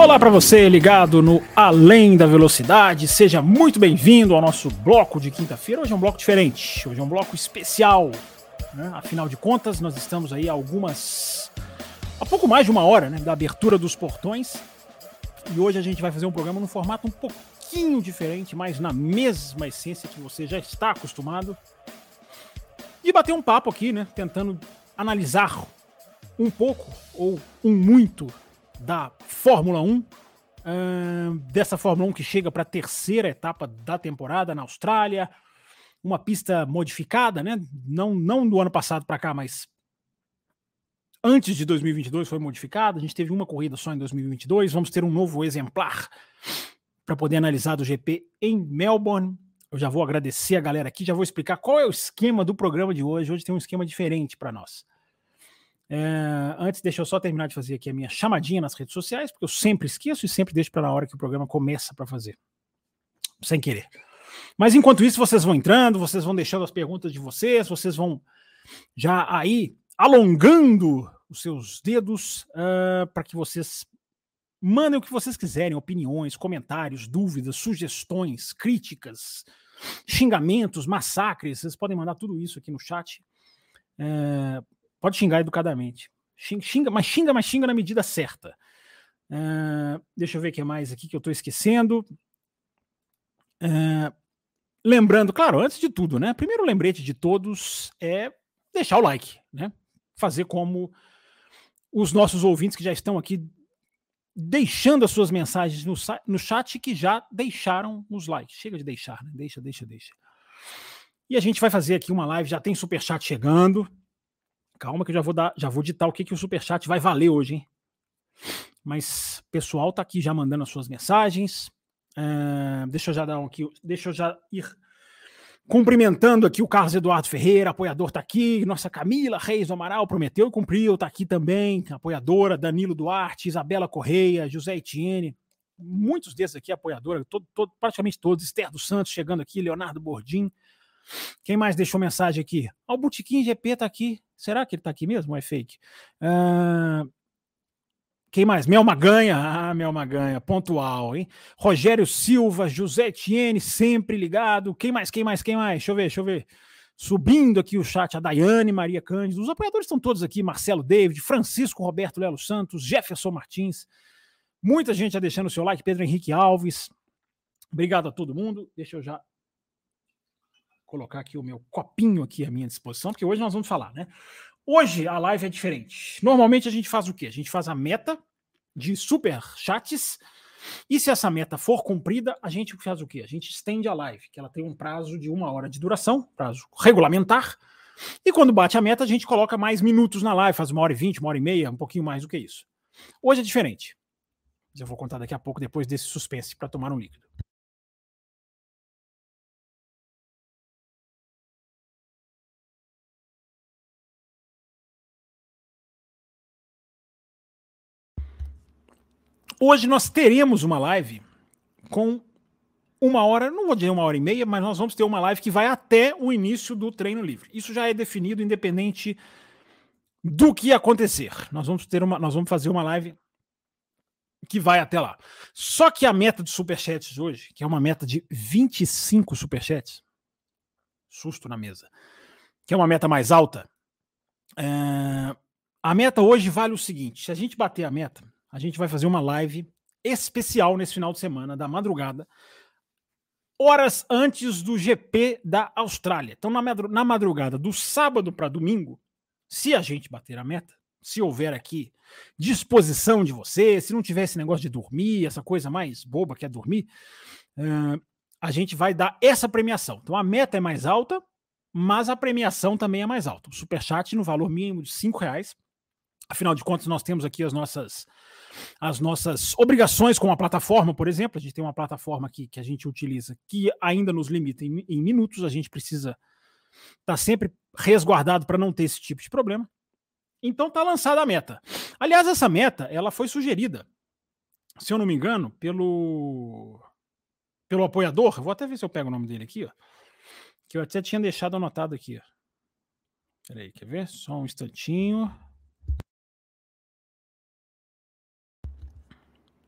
Olá para você ligado no Além da Velocidade, seja muito bem-vindo ao nosso bloco de quinta-feira. Hoje é um bloco diferente, hoje é um bloco especial. Né? Afinal de contas, nós estamos aí algumas. há pouco mais de uma hora né, da abertura dos portões. E hoje a gente vai fazer um programa num formato um pouquinho diferente, mas na mesma essência que você já está acostumado. E bater um papo aqui, né? Tentando analisar um pouco ou um muito da Fórmula 1. Uh, dessa Fórmula 1 que chega para a terceira etapa da temporada na Austrália. Uma pista modificada, né? Não, não do ano passado para cá, mas antes de 2022 foi modificada. A gente teve uma corrida só em 2022. Vamos ter um novo exemplar para poder analisar do GP em Melbourne. Eu já vou agradecer a galera aqui, já vou explicar qual é o esquema do programa de hoje. Hoje tem um esquema diferente para nós. É, antes, deixa eu só terminar de fazer aqui a minha chamadinha nas redes sociais, porque eu sempre esqueço e sempre deixo para hora que o programa começa para fazer, sem querer. Mas enquanto isso, vocês vão entrando, vocês vão deixando as perguntas de vocês, vocês vão já aí alongando os seus dedos uh, para que vocês mandem o que vocês quiserem, opiniões, comentários, dúvidas, sugestões, críticas, xingamentos, massacres. Vocês podem mandar tudo isso aqui no chat. Uh, Pode xingar educadamente. Xinga, mas xinga, mas xinga na medida certa. Uh, deixa eu ver o que mais aqui que eu estou esquecendo. Uh, lembrando, claro, antes de tudo, né? Primeiro lembrete de todos é deixar o like, né? Fazer como os nossos ouvintes que já estão aqui deixando as suas mensagens no, no chat que já deixaram os likes. Chega de deixar, né? Deixa, deixa, deixa. E a gente vai fazer aqui uma live, já tem super chat chegando. Calma que eu já vou dar, já vou ditar o que, que o superchat vai valer hoje, hein? Mas pessoal tá aqui já mandando as suas mensagens. Uh, deixa eu já dar um aqui, deixa eu já ir cumprimentando aqui o Carlos Eduardo Ferreira, apoiador tá aqui, nossa Camila Reis do Amaral prometeu e cumpriu, tá aqui também, apoiadora, Danilo Duarte, Isabela Correia, José Etienne, muitos desses aqui apoiadora, todo, todo, praticamente todos, Esther dos Santos chegando aqui, Leonardo Bordim, quem mais deixou mensagem aqui? Ah, o Botequim GP tá aqui. Será que ele tá aqui mesmo ou é fake? Quem mais? Mel Maganha. Ah, Mel Maganha, pontual, hein? Rogério Silva, José Etienne, sempre ligado. Quem mais? Quem mais? Quem mais? Deixa eu ver, deixa eu ver. Subindo aqui o chat, a Daiane, Maria Cândido. Os apoiadores estão todos aqui: Marcelo David, Francisco Roberto Lelo Santos, Jefferson Martins. Muita gente já deixando o seu like, Pedro Henrique Alves. Obrigado a todo mundo. Deixa eu já colocar aqui o meu copinho aqui à minha disposição, porque hoje nós vamos falar, né? Hoje a live é diferente. Normalmente a gente faz o quê? A gente faz a meta de super chats. E se essa meta for cumprida, a gente faz o quê? A gente estende a live, que ela tem um prazo de uma hora de duração, prazo regulamentar. E quando bate a meta, a gente coloca mais minutos na live, faz uma hora e vinte, uma hora e meia, um pouquinho mais do que isso. Hoje é diferente. Eu vou contar daqui a pouco, depois desse suspense, para tomar um líquido. Hoje nós teremos uma live com uma hora, não vou dizer uma hora e meia, mas nós vamos ter uma live que vai até o início do treino livre. Isso já é definido independente do que acontecer. Nós vamos ter uma, nós vamos fazer uma live que vai até lá. Só que a meta de superchats hoje, que é uma meta de 25 superchats, susto na mesa, que é uma meta mais alta, é, a meta hoje vale o seguinte: se a gente bater a meta, a gente vai fazer uma live especial nesse final de semana, da madrugada, horas antes do GP da Austrália. Então, na madrugada do sábado para domingo, se a gente bater a meta, se houver aqui disposição de você, se não tiver esse negócio de dormir, essa coisa mais boba que é dormir, uh, a gente vai dar essa premiação. Então, a meta é mais alta, mas a premiação também é mais alta. O superchat no valor mínimo de R$ reais. Afinal de contas, nós temos aqui as nossas as nossas obrigações com a plataforma, por exemplo. A gente tem uma plataforma aqui que a gente utiliza que ainda nos limita em, em minutos, a gente precisa está sempre resguardado para não ter esse tipo de problema. Então está lançada a meta. Aliás, essa meta ela foi sugerida, se eu não me engano, pelo pelo apoiador. Vou até ver se eu pego o nome dele aqui, ó, que eu até tinha deixado anotado aqui. Peraí, quer ver? Só um instantinho.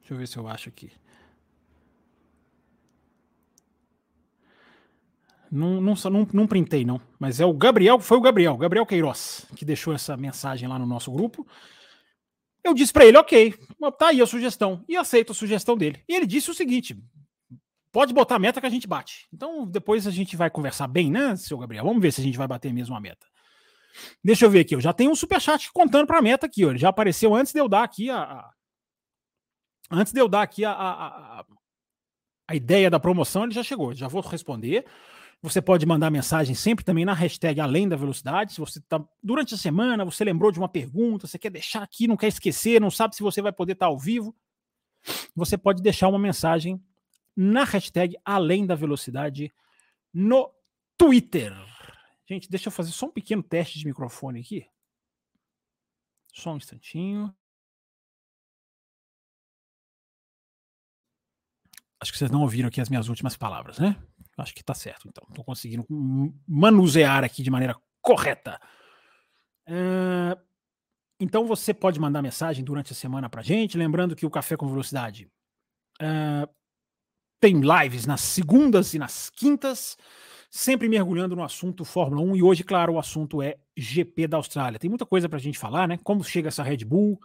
Deixa eu ver se eu acho aqui. Não, não, não, não printei, não. Mas é o Gabriel, foi o Gabriel, Gabriel Queiroz, que deixou essa mensagem lá no nosso grupo. Eu disse para ele, ok, tá aí a sugestão. E aceito a sugestão dele. E ele disse o seguinte: pode botar a meta que a gente bate. Então depois a gente vai conversar bem, né, seu Gabriel? Vamos ver se a gente vai bater mesmo a meta. Deixa eu ver aqui, eu já tenho um superchat contando para a meta aqui, ó. Ele já apareceu antes de eu dar aqui a. a antes de eu dar aqui a, a, a, ideia da promoção, ele já chegou. Já vou responder. Você pode mandar mensagem sempre também na hashtag Além da Velocidade. Se você está durante a semana, você lembrou de uma pergunta, você quer deixar aqui, não quer esquecer, não sabe se você vai poder estar tá ao vivo, você pode deixar uma mensagem na hashtag Além da Velocidade no Twitter. Gente, deixa eu fazer só um pequeno teste de microfone aqui. Só um instantinho. Acho que vocês não ouviram aqui as minhas últimas palavras, né? Acho que tá certo, então. Estou conseguindo manusear aqui de maneira correta. Uh, então você pode mandar mensagem durante a semana pra gente. Lembrando que o Café com Velocidade uh, tem lives nas segundas e nas quintas, sempre mergulhando no assunto Fórmula 1. E hoje, claro, o assunto é GP da Austrália. Tem muita coisa pra gente falar, né? Como chega essa Red Bull.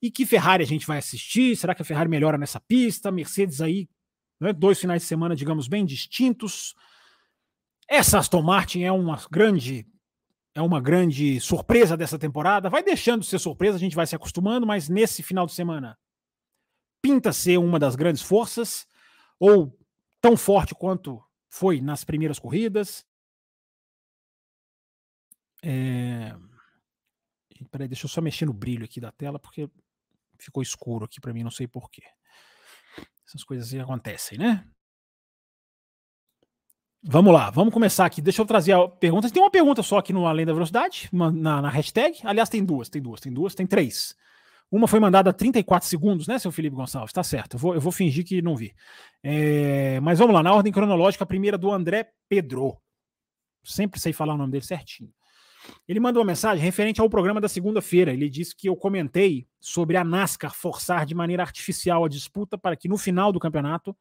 E que Ferrari a gente vai assistir? Será que a Ferrari melhora nessa pista? Mercedes aí né? dois finais de semana, digamos, bem distintos. Essa Aston Martin é uma grande é uma grande surpresa dessa temporada. Vai deixando de ser surpresa, a gente vai se acostumando, mas nesse final de semana pinta ser uma das grandes forças, ou tão forte quanto foi nas primeiras corridas. É... Peraí, deixa eu só mexer no brilho aqui da tela, porque ficou escuro aqui para mim, não sei porquê. Essas coisas acontecem, né? Vamos lá, vamos começar aqui. Deixa eu trazer a pergunta. Tem uma pergunta só aqui no Além da Velocidade, na, na hashtag. Aliás, tem duas, tem duas, tem duas, tem três. Uma foi mandada há 34 segundos, né, seu Felipe Gonçalves? Tá certo, eu vou, eu vou fingir que não vi. É, mas vamos lá, na ordem cronológica, a primeira do André Pedro. Sempre sei falar o nome dele certinho. Ele mandou uma mensagem referente ao programa da segunda-feira. Ele disse que eu comentei sobre a NASCAR forçar de maneira artificial a disputa para que no final do campeonato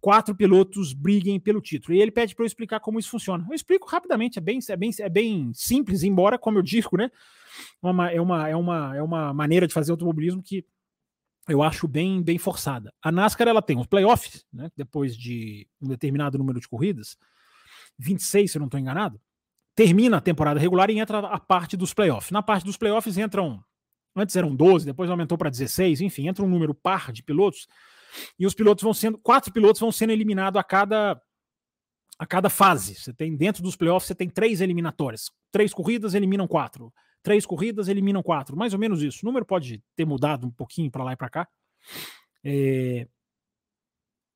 quatro pilotos briguem pelo título. E ele pede para eu explicar como isso funciona. Eu explico rapidamente, é bem, é bem, é bem simples, embora, como eu digo, né, uma, é, uma, é, uma, é uma maneira de fazer automobilismo que eu acho bem, bem forçada. A NASCAR ela tem os playoffs, né, depois de um determinado número de corridas, 26, se eu não estou enganado, termina a temporada regular e entra a parte dos playoffs. Na parte dos playoffs entram, antes eram 12, depois aumentou para 16, enfim, entra um número par de pilotos e os pilotos vão sendo, quatro pilotos vão sendo eliminados a cada a cada fase. Você tem dentro dos playoffs você tem três eliminatórias, três corridas eliminam quatro, três corridas eliminam quatro, mais ou menos isso. O número pode ter mudado um pouquinho para lá e para cá. É,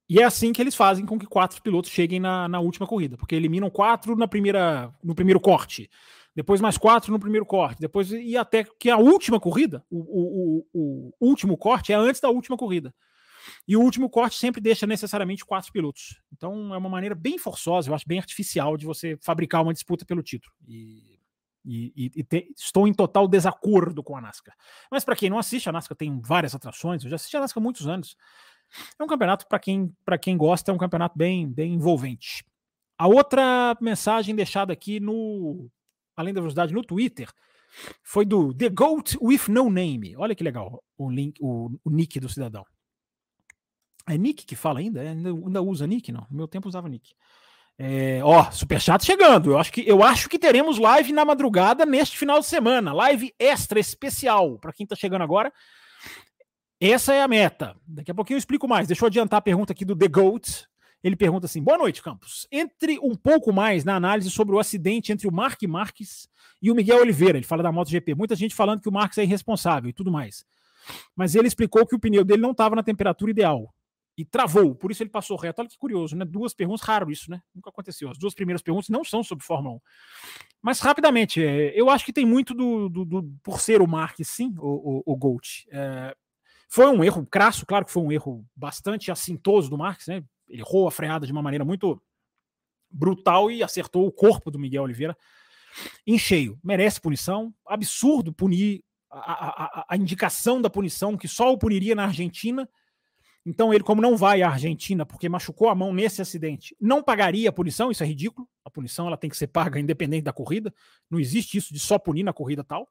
e é assim que eles fazem com que quatro pilotos cheguem na, na última corrida, porque eliminam quatro na primeira, no primeiro corte, depois mais quatro no primeiro corte, depois e até que a última corrida, o, o, o, o último corte é antes da última corrida. E o último corte sempre deixa necessariamente quatro pilotos. Então é uma maneira bem forçosa, eu acho bem artificial de você fabricar uma disputa pelo título. E, e, e te, estou em total desacordo com a NASCAR. Mas para quem não assiste, a NASCAR tem várias atrações. Eu já assisti a NASCAR há muitos anos. É um campeonato, para quem, quem gosta, é um campeonato bem, bem envolvente. A outra mensagem deixada aqui no Além da Velocidade no Twitter foi do The Goat with No Name. Olha que legal o, link, o, o nick do cidadão. É Nick que fala ainda? É, ainda, ainda usa Nick? Não, no meu tempo usava Nick. É, ó, Superchat chegando. Eu acho, que, eu acho que teremos live na madrugada neste final de semana. Live extra especial. Para quem tá chegando agora, essa é a meta. Daqui a pouquinho eu explico mais. Deixa eu adiantar a pergunta aqui do The Goat. Ele pergunta assim: Boa noite, Campos. Entre um pouco mais na análise sobre o acidente entre o Mark Marques e o Miguel Oliveira. Ele fala da MotoGP. Muita gente falando que o Marques é irresponsável e tudo mais. Mas ele explicou que o pneu dele não estava na temperatura ideal. e travou, por isso ele passou reto. Olha que curioso, né? Duas perguntas, raro isso, né? Nunca aconteceu. As duas primeiras perguntas não são sobre Fórmula 1. Mas rapidamente, é, eu acho que tem muito do, do, do, por ser o Mark, sim, o, o, o Gold. É, foi um erro crasso, claro que foi um erro bastante assintoso do Marques, né? Ele errou a freada de uma maneira muito brutal e acertou o corpo do Miguel Oliveira em cheio. Merece punição. Absurdo punir a, a, a indicação da punição que só o puniria na Argentina então ele, como não vai à Argentina porque machucou a mão nesse acidente, não pagaria a punição, isso é ridículo. A punição ela tem que ser paga independente da corrida. Não existe isso de só punir na corrida tal.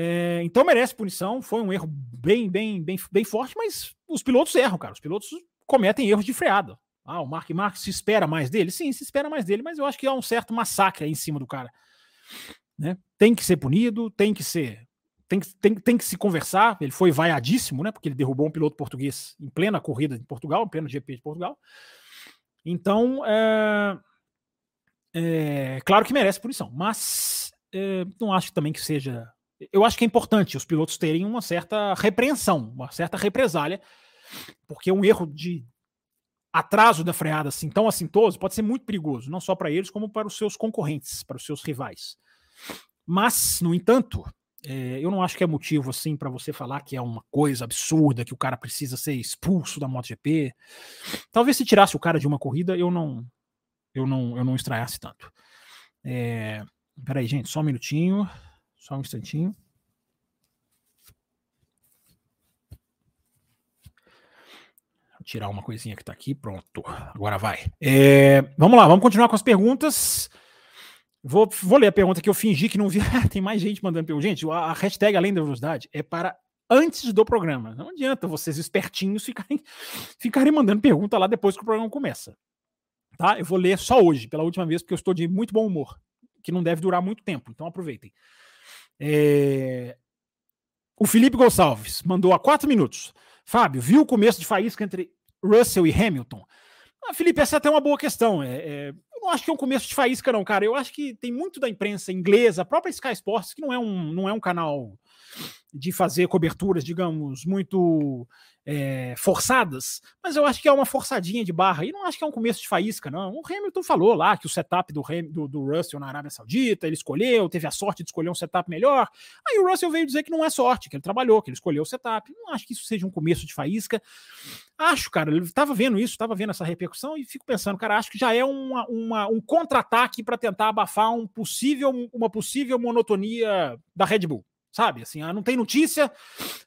É, então merece punição. Foi um erro bem, bem, bem, bem forte, mas os pilotos erram, cara. Os pilotos cometem erros de freada. Ah, o Mark Marques se espera mais dele? Sim, se espera mais dele, mas eu acho que há um certo massacre aí em cima do cara. Né? Tem que ser punido, tem que ser tem, tem, tem que se conversar. Ele foi vaiadíssimo, né? Porque ele derrubou um piloto português em plena corrida de Portugal, em pleno GP de Portugal. Então, é, é claro que merece punição, mas é, não acho também que seja. Eu acho que é importante os pilotos terem uma certa repreensão, uma certa represália, porque um erro de atraso da freada assim tão assintoso pode ser muito perigoso, não só para eles, como para os seus concorrentes, para os seus rivais. Mas, no entanto, é, eu não acho que é motivo assim para você falar que é uma coisa absurda, que o cara precisa ser expulso da MotoGP. Talvez se tirasse o cara de uma corrida, eu não eu não eu não estranhasse tanto. É, peraí, gente, só um minutinho, só um instantinho. Vou tirar uma coisinha que está aqui, pronto. Agora vai. É, vamos lá, vamos continuar com as perguntas. Vou, vou ler a pergunta que eu fingi que não vi. Tem mais gente mandando pergunta. Gente, a, hashtag Além da Velocidade é para antes do programa. Não adianta vocês espertinhos ficarem, ficarem mandando pergunta lá depois que o programa começa. Tá? Eu vou ler só hoje, pela última vez, porque eu estou de muito bom humor, que não deve durar muito tempo, então aproveitem. É... O Felipe Gonçalves mandou há quatro minutos. Fábio, viu o começo de faísca entre Russell e Hamilton? Ah, Felipe, essa é até uma boa questão. É, é, eu não acho que é um começo de faísca, não, cara. Eu acho que tem muito da imprensa inglesa, a própria Sky Sports, que não é um, não é um canal de fazer coberturas, digamos, muito é, forçadas, mas eu acho que é uma forçadinha de barra. E não acho que é um começo de faísca, não. O Hamilton falou lá que o setup do, do, do, Russell na Arábia Saudita, ele escolheu, teve a sorte de escolher um setup melhor. Aí o Russell veio dizer que não é sorte, que ele trabalhou, que ele escolheu o setup. Não acho que isso seja um começo de faísca. Acho, cara, ele estava vendo isso, estava vendo essa repercussão e fico pensando, cara, acho que já é uma, uma um contra-ataque para tentar abafar um possível, uma possível monotonia da Red Bull sabe? Assim, ah, não tem notícia,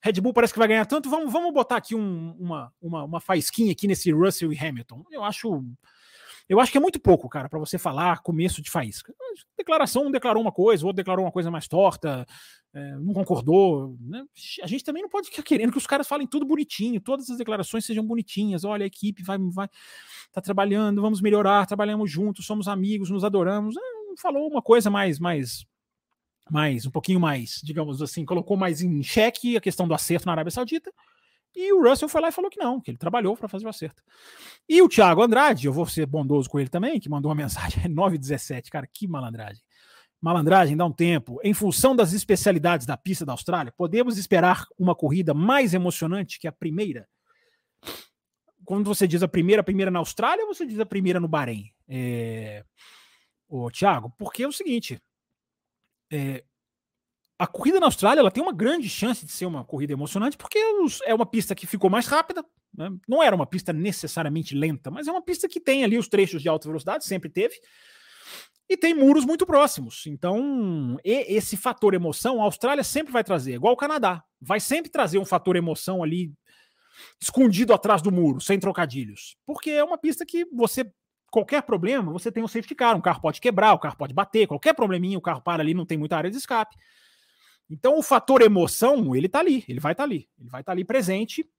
Red Bull parece que vai ganhar tanto, vamos, vamos botar aqui um, uma, uma, uma faísquinha aqui nesse Russell e Hamilton. Eu acho eu acho que é muito pouco, cara, para você falar começo de faísca. Declaração, um declarou uma coisa, o outro declarou uma coisa mais torta, é, não concordou. Né? A gente também não pode ficar querendo que os caras falem tudo bonitinho, todas as declarações sejam bonitinhas. Olha, a equipe vai, vai tá trabalhando, vamos melhorar, trabalhamos juntos, somos amigos, nos adoramos. É, falou uma coisa mais, mais mais, um pouquinho mais, digamos assim, colocou mais em xeque a questão do acerto na Arábia Saudita. E o Russell foi lá e falou que não, que ele trabalhou para fazer o acerto. E o Thiago Andrade, eu vou ser bondoso com ele também, que mandou uma mensagem 917, cara, que malandragem. Malandragem, dá um tempo. Em função das especialidades da pista da Austrália, podemos esperar uma corrida mais emocionante que a primeira? Quando você diz a primeira, a primeira na Austrália, ou você diz a primeira no Bahrein? É... Ô, Thiago, porque é o seguinte, é, a corrida na Austrália ela tem uma grande chance de ser uma corrida emocionante, porque é uma pista que ficou mais rápida. Né? Não era uma pista necessariamente lenta, mas é uma pista que tem ali os trechos de alta velocidade, sempre teve, e tem muros muito próximos. Então, esse fator emoção, a Austrália sempre vai trazer, igual o Canadá, vai sempre trazer um fator emoção ali escondido atrás do muro, sem trocadilhos, porque é uma pista que você qualquer problema, você tem um safety car, um carro pode quebrar, o carro pode bater, qualquer probleminha, o carro para ali, não tem muita área de escape. Então o fator emoção, ele tá ali, ele vai estar tá ali, ele vai estar tá ali presente,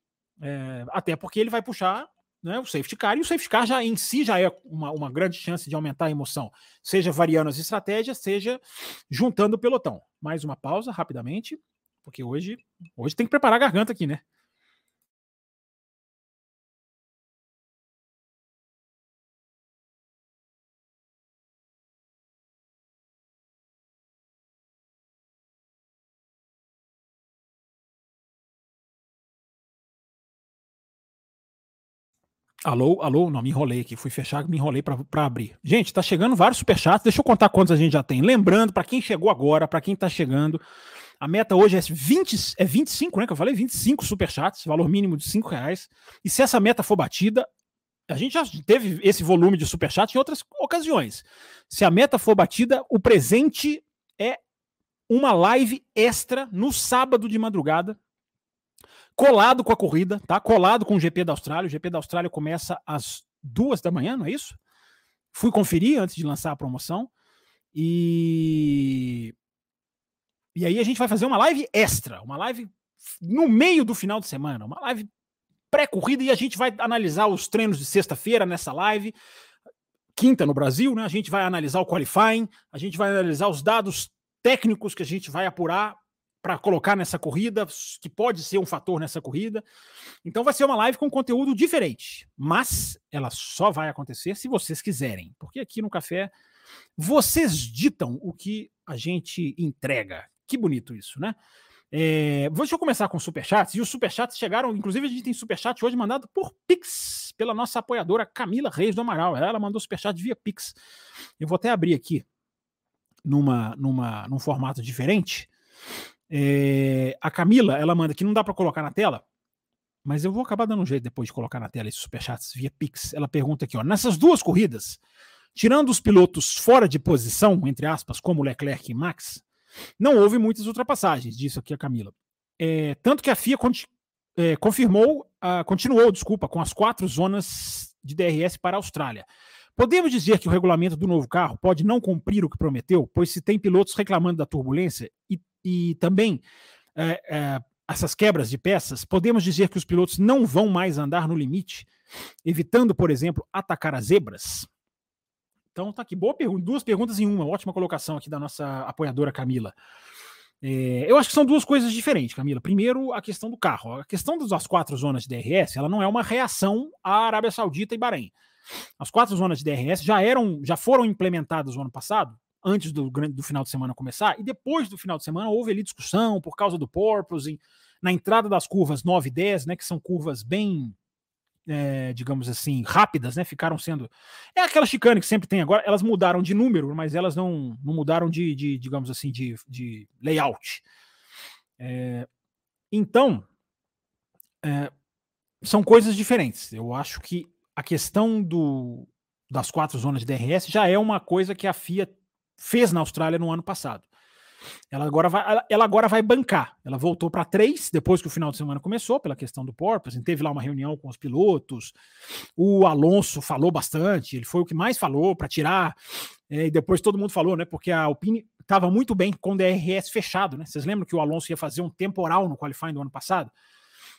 é, até porque ele vai puxar né, o safety car, e o safety car já em si já é uma, uma grande chance de aumentar a emoção, seja variando as estratégias, seja juntando o pelotão. Mais uma pausa, rapidamente, porque hoje, hoje tem que preparar a garganta aqui, né? Alô, alô, não, me enrolei aqui, fui fechar, me enrolei para abrir. Gente, tá chegando vários superchats, deixa eu contar quantos a gente já tem. Lembrando, para quem chegou agora, para quem tá chegando, a meta hoje é 20, é 25, né, que eu falei, 25 superchats, valor mínimo de 5 reais. E se essa meta for batida, a gente já teve esse volume de superchat em outras ocasiões. Se a meta for batida, o presente é uma live extra no sábado de madrugada, colado com a corrida, tá? Colado com o GP da Austrália. O GP da Austrália começa às duas da manhã, não é isso? Fui conferir antes de lançar a promoção. E. E aí a gente vai fazer uma live extra, uma live no meio do final de semana, uma live pré-corrida e a gente vai analisar os treinos de sexta-feira nessa live, quinta no Brasil, né? A gente vai analisar o qualifying, a gente vai analisar os dados técnicos que a gente vai apurar para colocar nessa corrida, que pode ser um fator nessa corrida. Então vai ser uma live com conteúdo diferente, mas ela só vai acontecer se vocês quiserem, porque aqui no café vocês ditam o que a gente entrega. Que bonito isso, né? É, deixa eu começar com superchats. E os superchats chegaram, inclusive a gente tem superchat hoje mandado por Pix, pela nossa apoiadora Camila Reis do Amaral. Ela mandou superchat via Pix. Eu vou até abrir aqui numa, numa, num formato diferente. É, a Camila, ela manda que não dá para colocar na tela, mas eu vou acabar dando um jeito depois de colocar na tela esses superchats via Pix. Ela pergunta aqui, ó, nessas duas corridas, tirando os pilotos fora de posição, entre aspas, como Leclerc e Max, não houve muitas ultrapassagens, disse aqui a Camila. É, tanto que a FIA é, confirmou, uh, continuou, desculpa, com as quatro zonas de DRS para a Austrália. Podemos dizer que o regulamento do novo carro pode não cumprir o que prometeu, pois se tem pilotos reclamando da turbulência e, e também é, é, essas quebras de peças, podemos dizer que os pilotos não vão mais andar no limite, evitando, por exemplo, atacar as zebras? Então tá aqui, boa pergunta, duas perguntas em uma, ótima colocação aqui da nossa apoiadora Camila. É, eu acho que são duas coisas diferentes, Camila. Primeiro, a questão do carro. A questão das quatro zonas de DRS, ela não é uma reação à Arábia Saudita e Bahrein. As quatro zonas de DRS já eram, já foram implementadas no ano passado, antes do, do final de semana começar, e depois do final de semana houve ali discussão por causa do porpoising, na entrada das curvas 9 e 10, né, que são curvas bem é, digamos assim, rápidas, né? Ficaram sendo. É aquela chicane que sempre tem agora, elas mudaram de número, mas elas não, não mudaram de, de digamos assim, de, de layout. É, então, é, são coisas diferentes. Eu acho que a questão do, das quatro zonas de DRS já é uma coisa que a FIA fez na Austrália no ano passado. Ela agora vai, ela agora vai bancar. Ela voltou para três depois que o final de semana começou, pela questão do porpoise. Teve lá uma reunião com os pilotos. O Alonso falou bastante, ele foi o que mais falou para tirar. É, e depois todo mundo falou, né? Porque a Alpine estava muito bem com o DRS fechado, né? Vocês lembram que o Alonso ia fazer um temporal no qualifying do ano passado?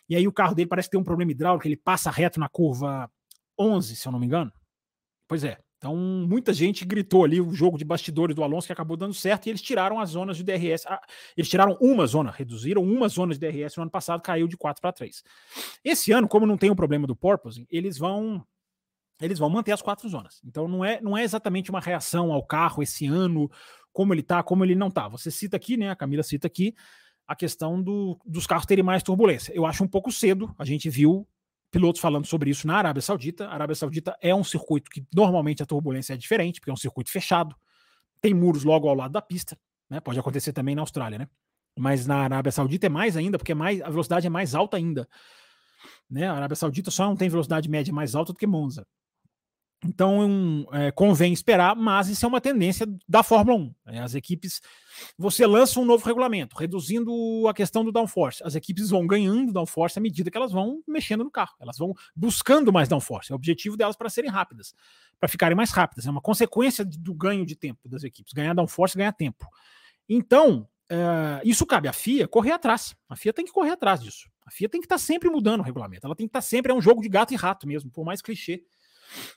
E aí o carro dele parece ter um problema hidráulico, ele passa reto na curva 11, se eu não me engano. Pois é, então, muita gente gritou ali o jogo de bastidores do Alonso que acabou dando certo e eles tiraram as zonas de DRS. Ah, eles tiraram uma zona, reduziram uma zona de DRS no ano passado, caiu de 4 para 3. Esse ano, como não tem o problema do porpoising, eles vão eles vão manter as quatro zonas. Então não é, não é exatamente uma reação ao carro esse ano, como ele está, como ele não está. Você cita aqui, né? A Camila cita aqui a questão do, dos carros terem mais turbulência. Eu acho um pouco cedo. A gente viu pilotos falando sobre isso na Arábia Saudita. A Arábia Saudita é um circuito que normalmente a turbulência é diferente, porque é um circuito fechado, tem muros logo ao lado da pista, né? Pode acontecer também na Austrália, né? Mas na Arábia Saudita é mais ainda, porque é mais, a velocidade é mais alta ainda. Né? A Arábia Saudita só não tem velocidade média mais alta do que Monza. Então é, convém esperar, mas isso é uma tendência da Fórmula 1. Né? As equipes, você lança um novo regulamento, reduzindo a questão do downforce. As equipes vão ganhando downforce à medida que elas vão mexendo no carro. Elas vão buscando mais downforce. É o objetivo delas para serem rápidas, para ficarem mais rápidas. É uma consequência do ganho de tempo das equipes. Ganhar downforce, ganhar tempo. Então, é, isso cabe à FIA correr atrás. A FIA tem que correr atrás disso. A FIA tem que estar tá sempre mudando o regulamento. Ela tem que estar tá sempre. É um jogo de gato e rato mesmo, por mais clichê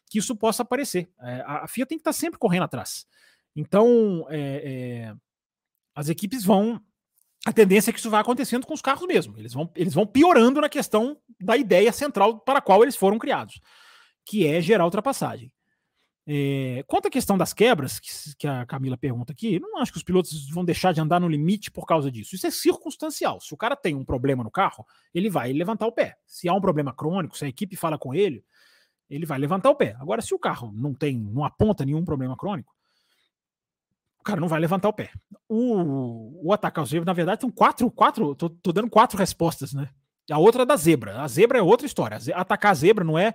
que isso possa aparecer. É, a FIA tem que estar tá sempre correndo atrás. Então, é, é, as equipes vão. A tendência é que isso vai acontecendo com os carros mesmo. Eles vão, eles vão piorando na questão da ideia central para a qual eles foram criados, que é gerar ultrapassagem. É, quanto à questão das quebras, que, que, a Camila pergunta aqui, não acho que os pilotos vão deixar de andar no limite por causa disso. Isso é circunstancial. Se o cara tem um problema no carro, ele vai levantar o pé. Se há um problema crônico, se a equipe fala com ele, ele vai levantar o pé. Agora, se o carro não tem, não aponta nenhum problema crônico, o cara não vai levantar o pé. O, o atacar o zebra, na verdade, tem quatro, quatro, tô, tô dando quatro respostas, né? A outra é da zebra. A zebra é outra história. Atacar a zebra não é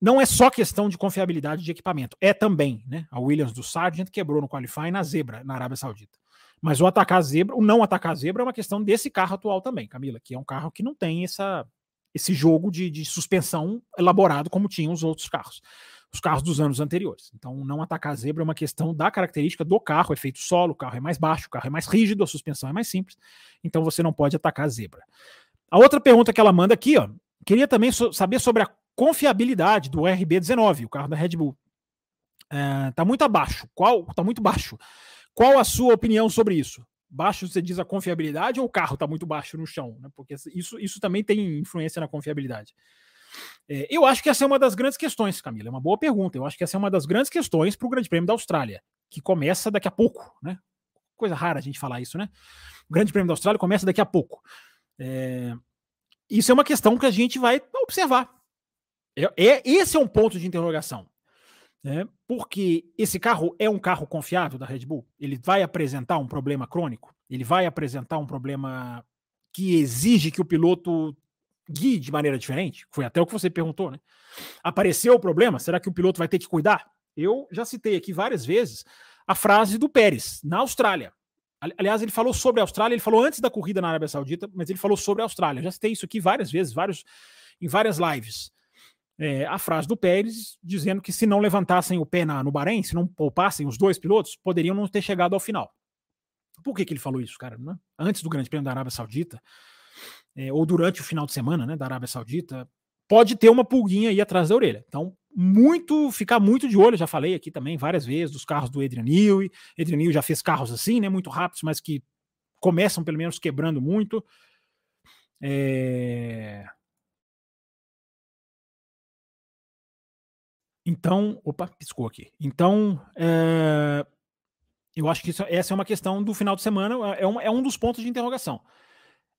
não é só questão de confiabilidade de equipamento, é também, né? A Williams do Sargent quebrou no qualifying na zebra, na Arábia Saudita. Mas o atacar a zebra, o não atacar a zebra é uma questão desse carro atual também, Camila, que é um carro que não tem essa, esse jogo de, de suspensão elaborado como tinham os outros carros, os carros dos anos anteriores. Então, não atacar a zebra é uma questão da característica do carro, é feito solo, o carro é mais baixo, o carro é mais rígido, a suspensão é mais simples, então você não pode atacar a zebra. A outra pergunta que ela manda aqui, ó, queria também so saber sobre a confiabilidade do RB19, o carro da Red Bull. É, muito abaixo. Qual? Está muito baixo. Qual a sua opinião sobre isso? Baixo, você diz a confiabilidade ou o carro está muito baixo no chão? Né? Porque isso, isso também tem influência na confiabilidade. É, eu acho que essa é uma das grandes questões, Camila. É uma boa pergunta. Eu acho que essa é uma das grandes questões para o Grande Prêmio da Austrália, que começa daqui a pouco, né? Coisa rara a gente falar isso, né? O Grande Prêmio da Austrália começa daqui a pouco. É, isso é uma questão que a gente vai observar. É, é, esse é um ponto de interrogação. Né? Porque esse carro é um carro confiável da Red Bull? Ele vai apresentar um problema crônico? Ele vai apresentar um problema que exige que o piloto guie de maneira diferente? Foi até o que você perguntou, né? Apareceu o problema? Será que o piloto vai ter que cuidar? Eu já citei aqui várias vezes a frase do Pérez, na Austrália. Aliás, ele falou sobre a Austrália, ele falou antes da corrida na Arábia Saudita, mas ele falou sobre a Austrália. Eu já citei isso aqui várias vezes, vários, em várias lives. É, a frase do Pérez dizendo que se não levantassem o pé na, no Bahrein, se não poupassem os dois pilotos, poderiam não ter chegado ao final. Por que, que ele falou isso, cara? Né? Antes do Grande Prêmio da Arábia Saudita, é, ou durante o final de semana né, da Arábia Saudita, pode ter uma pulguinha aí atrás da orelha. Então, muito, ficar muito de olho, já falei aqui também várias vezes dos carros do Adrian Newey. Adrian Newey já fez carros assim, né, muito rápidos, mas que começam pelo menos quebrando muito. É... Então, opa, piscou aqui. Então, é... eu acho que isso, essa é uma questão do final de semana, é um, é um dos pontos de interrogação.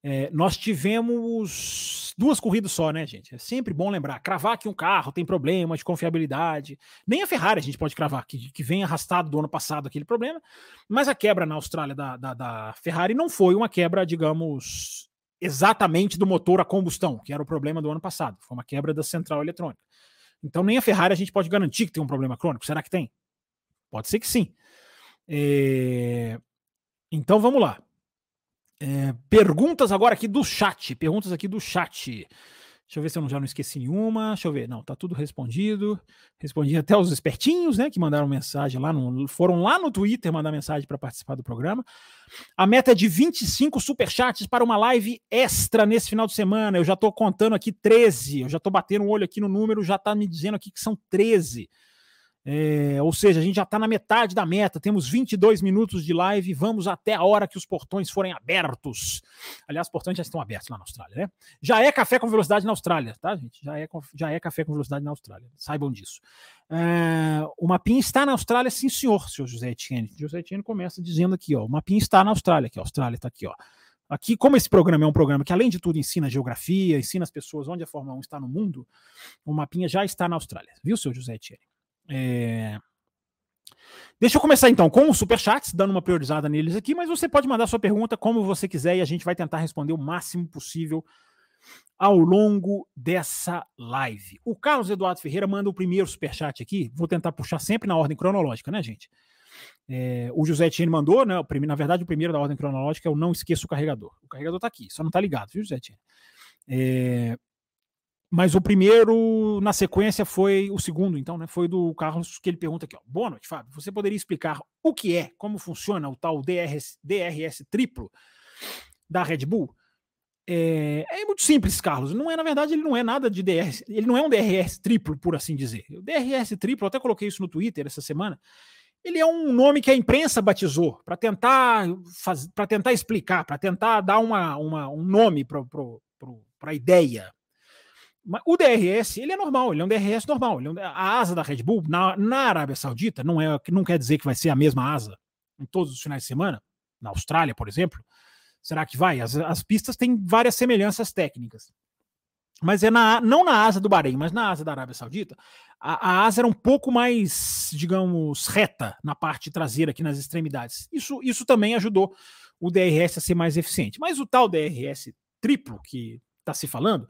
É, nós tivemos duas corridas só, né, gente? É sempre bom lembrar. Cravar que um carro tem problema de confiabilidade. Nem a Ferrari a gente pode cravar, que, que vem arrastado do ano passado aquele problema. Mas a quebra na Austrália da, da, da Ferrari não foi uma quebra, digamos, exatamente do motor a combustão, que era o problema do ano passado. Foi uma quebra da central eletrônica. Então, nem a Ferrari a gente pode garantir que tem um problema crônico. Será que tem? Pode ser que sim. É... Então, vamos lá. É, perguntas agora aqui do chat. Perguntas aqui do chat. Deixa eu ver se eu já não esqueci nenhuma. Deixa eu ver. Não, tá tudo respondido. Respondi até os espertinhos, né? Que mandaram mensagem lá no. Foram lá no Twitter mandar mensagem para participar do programa. A meta é de 25 superchats para uma live extra nesse final de semana. Eu já tô contando aqui 13. Eu já tô batendo o um olho aqui no número, já tá me dizendo aqui que são 13. É, ou seja, a gente já está na metade da meta, temos 22 minutos de live, vamos até a hora que os portões forem abertos. Aliás, os portões já estão abertos lá na Austrália, né? Já é café com velocidade na Austrália, tá, gente? Já é, já é café com velocidade na Austrália, saibam disso. É, o mapinha está na Austrália, sim, senhor, senhor José Etienne. José Etienne começa dizendo aqui, ó, o mapinha está na Austrália, aqui, a Austrália está aqui, ó. Aqui, como esse programa é um programa que, além de tudo, ensina geografia, ensina as pessoas onde a Fórmula 1 está no mundo, o mapinha já está na Austrália, viu, senhor José Etienne? É... Deixa eu começar então com os superchats, dando uma priorizada neles aqui, mas você pode mandar sua pergunta como você quiser e a gente vai tentar responder o máximo possível ao longo dessa live. O Carlos Eduardo Ferreira manda o primeiro superchat aqui, vou tentar puxar sempre na ordem cronológica, né, gente? É, o José Etienne mandou, né? Na verdade, o primeiro da ordem cronológica é o não esqueça o carregador. O carregador tá aqui, só não tá ligado, viu, José Etienne? É, mas o primeiro, na sequência, foi o segundo, então, né? Foi do Carlos que ele pergunta aqui, ó. Boa noite, Fábio. Você poderia explicar o que é, como funciona o tal DRS, DRS triplo da Red Bull? É, é, muito simples, Carlos. Não é, na verdade, ele não é nada de DRS. Ele não é um DRS triplo, por assim dizer. O DRS triplo, até coloquei isso no Twitter essa semana. Ele é um nome que a imprensa batizou para tentar para tentar explicar, para tentar dar uma, uma, um nome para a ideia o DRS, ele é normal, ele é um DRS normal. É um, a asa da Red Bull na, na Arábia Saudita não é não quer dizer que vai ser a mesma asa em todos os finais de semana. Na Austrália, por exemplo, será que vai? As, as pistas têm várias semelhanças técnicas. mas é na, não na asa do Bahrein, mas na asa da Arábia Saudita, a, a, asa era um pouco mais, digamos, reta na parte traseira aqui nas extremidades. Isso, isso também ajudou o DRS a ser mais eficiente. Mas o tal DRS triplo que está se falando,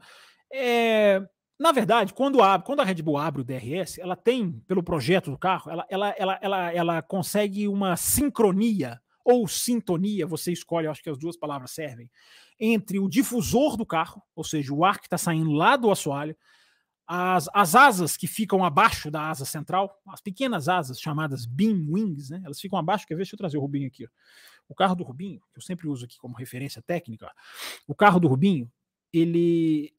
é, na verdade, quando, abre, quando a Red Bull abre o DRS, ela tem, pelo projeto do carro, ela, ela, ela, ela, ela consegue uma sincronia ou sintonia, você escolhe, acho que as duas palavras servem, entre o difusor do carro, ou seja, o ar que está saindo lá do assoalho, as, as asas que ficam abaixo da asa central, as pequenas asas chamadas beam wings, né? Elas ficam abaixo. Quer ver? Deixa eu trazer o Rubinho aqui. O carro do Rubinho, que eu sempre uso aqui como referência técnica, o carro do Rubinho, ele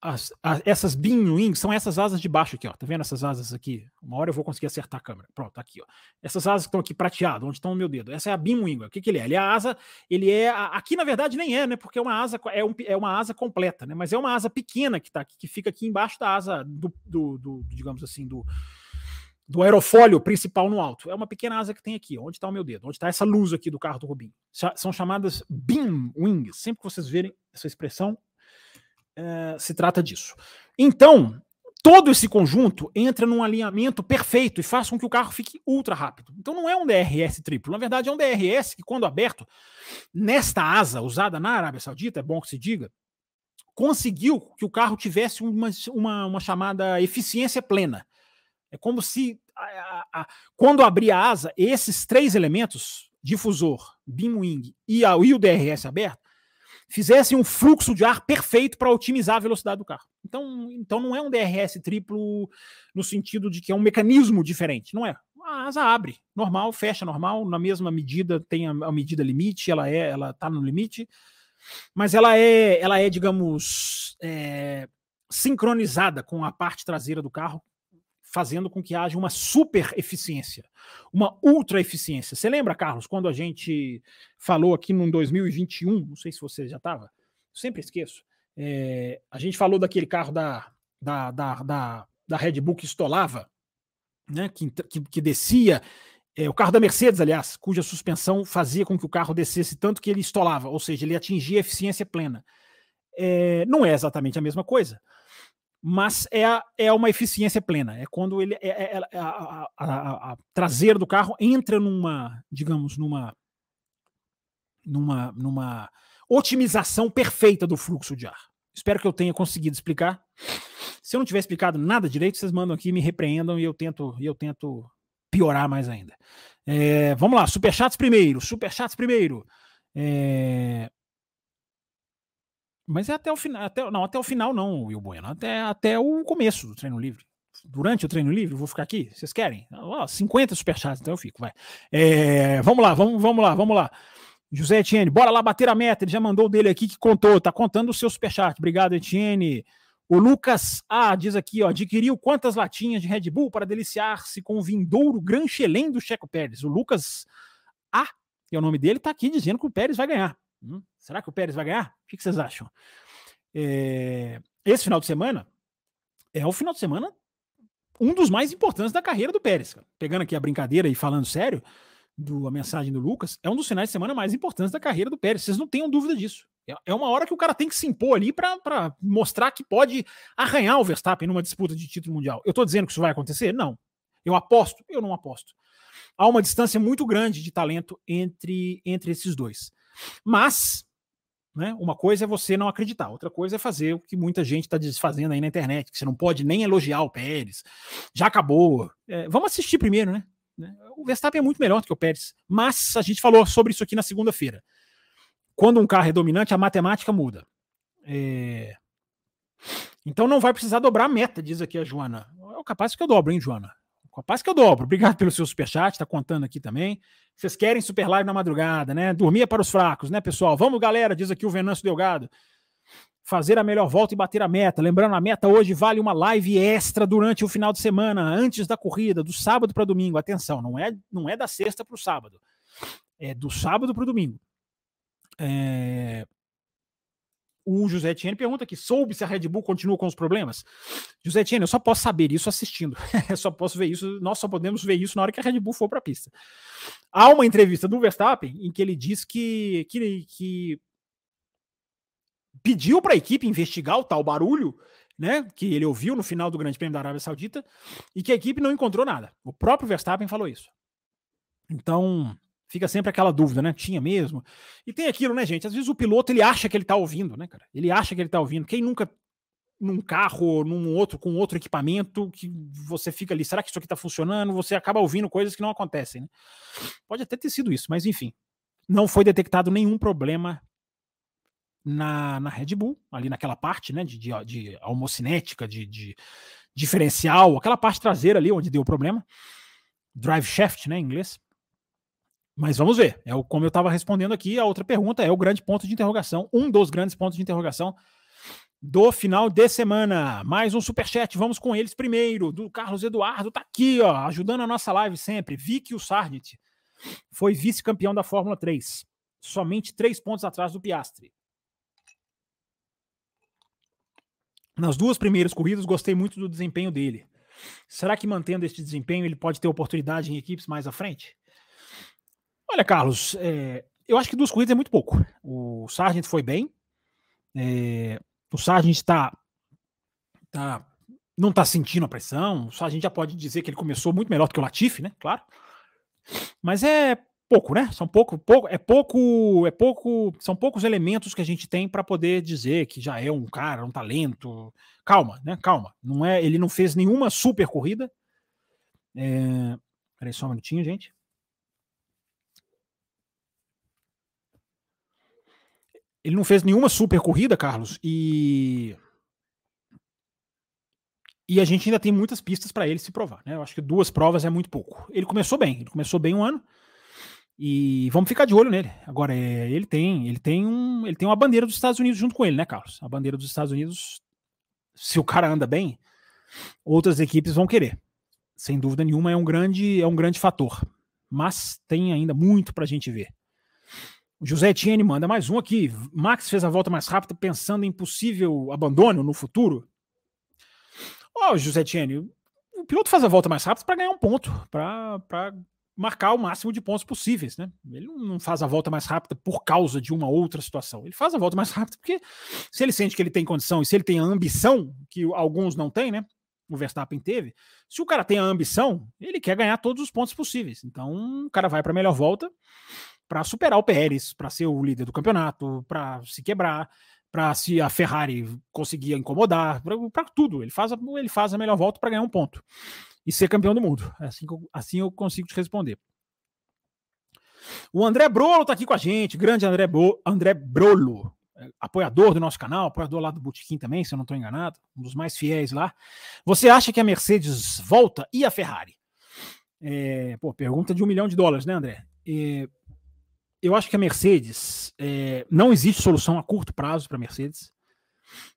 as, as, essas beam wings são essas asas de baixo aqui, ó. Tá vendo essas asas aqui? Uma hora eu vou conseguir acertar a câmera. Pronto, tá aqui, ó. Essas asas que estão aqui prateado, onde está o meu dedo. Essa é a beam wing. O que, que ele é? Ele é a asa, ele é. A, aqui, na verdade, nem é, né? Porque é uma asa, é, um, é uma asa completa, né? Mas é uma asa pequena que tá aqui, que fica aqui embaixo da asa do, do, do digamos assim, do, do aerofólio principal no alto. É uma pequena asa que tem aqui, onde está o meu dedo, onde está essa luz aqui do carro do Rubinho. São chamadas beam wings. Sempre que vocês verem essa expressão, é, se trata disso. Então, todo esse conjunto entra num alinhamento perfeito e faz com que o carro fique ultra rápido. Então não é um DRS triplo, na verdade é um DRS que, quando aberto, nesta asa usada na Arábia Saudita, é bom que se diga, conseguiu que o carro tivesse uma, uma, uma chamada eficiência plena. É como se, a, a, a, quando abrir a asa, esses três elementos, difusor, beam wing e, e o DRS aberto, fizessem um fluxo de ar perfeito para otimizar a velocidade do carro. Então, então não é um DRS triplo no sentido de que é um mecanismo diferente, não é. A asa abre, normal, fecha normal, na mesma medida, tem a, a medida limite, ela é, ela está no limite, mas ela é, ela é, digamos, é, sincronizada com a parte traseira do carro, fazendo com que haja uma super eficiência, uma ultra eficiência. Você lembra, Carlos, quando a gente falou aqui no 2021, não sei se você já estava, sempre esqueço, é, a gente falou daquele carro da, da, da, da, da Red Bull que estolava, né, que, que, que descia, é, o carro da Mercedes, aliás, cuja suspensão fazia com que o carro descesse tanto que ele estolava, ou seja, ele atingia a eficiência plena. É, não é exatamente a mesma coisa mas é, é uma eficiência plena. É quando ele é, é, é a, a, a, traseira do carro entra numa, digamos, numa, numa, numa otimização perfeita do fluxo de ar. Espero que eu tenha conseguido explicar. Se eu não tiver explicado nada direito, vocês mandam aqui, me repreendam e eu tento, eu tento piorar mais ainda. É, vamos lá, superchats primeiro, superchats primeiro. É, mas é até o final. Até, não, até o final, não, Will Bueno. Até, até o começo do treino livre. Durante o treino livre, vou ficar aqui. Vocês querem? Oh, 50 superchats, então eu fico, vai. É, vamos lá, vamos, vamos lá, vamos lá. José Etienne, bora lá bater a meta. Ele já mandou o dele aqui que contou, tá contando o seu superchat. Obrigado, Etienne. O Lucas A diz aqui, ó, adquiriu quantas latinhas de Red Bull para deliciar-se com o vindouro Granchelém do Checo Pérez? O Lucas A, que é o nome dele, tá aqui dizendo que o Pérez vai ganhar. Hum, será que o Pérez vai ganhar? O que, vocês acham? É, esse final de semana é o final de semana um dos mais importantes da carreira do Pérez. Pegando aqui a brincadeira e falando sério, do, a mensagem do Lucas, é um dos finais de semana mais importantes da carreira do Pérez. Vocês não tenham dúvida disso. É, é uma hora que o cara tem que se impor ali para mostrar que pode arranhar o Verstappen numa disputa de título mundial. Eu estou dizendo que isso vai acontecer? Não. Eu aposto? Eu não aposto. Há uma distância muito grande de talento entre, entre esses dois. Mas, né, uma coisa é você não acreditar, outra coisa é fazer o que muita gente está desfazendo aí na internet, que você não pode nem elogiar o Pérez, já acabou. É, vamos assistir primeiro, né? O Verstappen é muito melhor do que o Pérez, mas a gente falou sobre isso aqui na segunda-feira. Quando um carro é dominante, a matemática muda. É... Então não vai precisar dobrar a meta, diz aqui a Joana. É capaz que eu dobro, hein, Joana? Capaz que eu dobro. Obrigado pelo seu superchat, tá contando aqui também. Vocês querem super live na madrugada, né? Dormia para os fracos, né, pessoal? Vamos, galera, diz aqui o Venâncio Delgado. Fazer a melhor volta e bater a meta. Lembrando, a meta hoje vale uma live extra durante o final de semana, antes da corrida, do sábado para domingo. Atenção, não é, não é da sexta para o sábado. É do sábado para o domingo. É, o José Etienne pergunta aqui: soube se a Red Bull continua com os problemas? José Etienne, eu só posso saber isso assistindo. eu só posso ver isso, nós só podemos ver isso na hora que a Red Bull for para a pista. Há uma entrevista do Verstappen em que ele diz que, que, que pediu para a equipe investigar o tal barulho, né, que ele ouviu no final do Grande Prêmio da Arábia Saudita e que a equipe não encontrou nada. O próprio Verstappen falou isso. Então, fica sempre aquela dúvida, né? Tinha mesmo. E tem aquilo, né, gente? Às vezes o piloto ele acha que ele tá ouvindo, né, cara? Ele acha que ele tá ouvindo. Quem nunca num carro, num outro com outro equipamento que você fica ali, será que isso aqui tá funcionando? Você acaba ouvindo coisas que não acontecem, né? Pode até ter sido isso, mas enfim. Não foi detectado nenhum problema na, na Red Bull, ali naquela parte, né, de, de, de almocinética, de, de diferencial, aquela parte traseira ali onde deu o problema. Drive shaft, né, em inglês. Mas vamos ver. É o, como eu estava respondendo aqui, a outra pergunta é o grande ponto de interrogação, um dos grandes pontos de interrogação do final de semana. Mais um superchat, vamos com eles primeiro. Do Carlos Eduardo, tá aqui, ó, ajudando a nossa live sempre. Vicky o Sargent foi vice-campeão da Fórmula 3, somente três pontos atrás do Piastri. Nas duas primeiras corridas, gostei muito do desempenho dele. Será que mantendo este desempenho ele pode ter oportunidade em equipes mais à frente? Olha, Carlos, é, eu acho que duas corridas é muito pouco. O Sargent foi bem. É, o Sargent está. Tá, não está sentindo a pressão. O Sargent já pode dizer que ele começou muito melhor do que o Latifi, né? Claro. Mas é pouco, né? São pouco, pouco, é pouco, é pouco, são poucos elementos que a gente tem para poder dizer que já é um cara, um talento. Calma, né? Calma. Não é, ele não fez nenhuma super corrida. É, peraí só um minutinho, gente. Ele não fez nenhuma super corrida, Carlos, e e a gente ainda tem muitas pistas para ele se provar, né? Eu acho que duas provas é muito pouco. Ele começou bem, ele começou bem um ano e vamos ficar de olho nele. Agora é, ele tem, ele tem um, ele tem uma bandeira dos Estados Unidos junto com ele, né, Carlos? A bandeira dos Estados Unidos, se o cara anda bem, outras equipes vão querer. Sem dúvida nenhuma é um grande, é um grande fator. Mas tem ainda muito para a gente ver. O José Etienne manda mais um aqui. Max fez a volta mais rápida pensando em possível abandono no futuro. Ó, oh, José Etienne, o piloto faz a volta mais rápida para ganhar um ponto, para marcar o máximo de pontos possíveis, né? Ele não faz a volta mais rápida por causa de uma outra situação. Ele faz a volta mais rápida porque se ele sente que ele tem condição e se ele tem a ambição que alguns não têm, né? O Verstappen teve. Se o cara tem a ambição, ele quer ganhar todos os pontos possíveis. Então, o cara vai para a melhor volta para superar o Pérez, para ser o líder do campeonato, para se quebrar, para se a Ferrari conseguir incomodar, para tudo. Ele faz, a, ele faz a melhor volta para ganhar um ponto e ser campeão do mundo. É assim, assim eu consigo te responder. O André Brolo está aqui com a gente, grande André, Bo, André Brolo, é, apoiador do nosso canal, apoiador lá do Botequim também, se eu não estou enganado, um dos mais fiéis lá. Você acha que a Mercedes volta e a Ferrari? É, pô, pergunta de um milhão de dólares, né, André? É, eu acho que a Mercedes é, não existe solução a curto prazo para a Mercedes.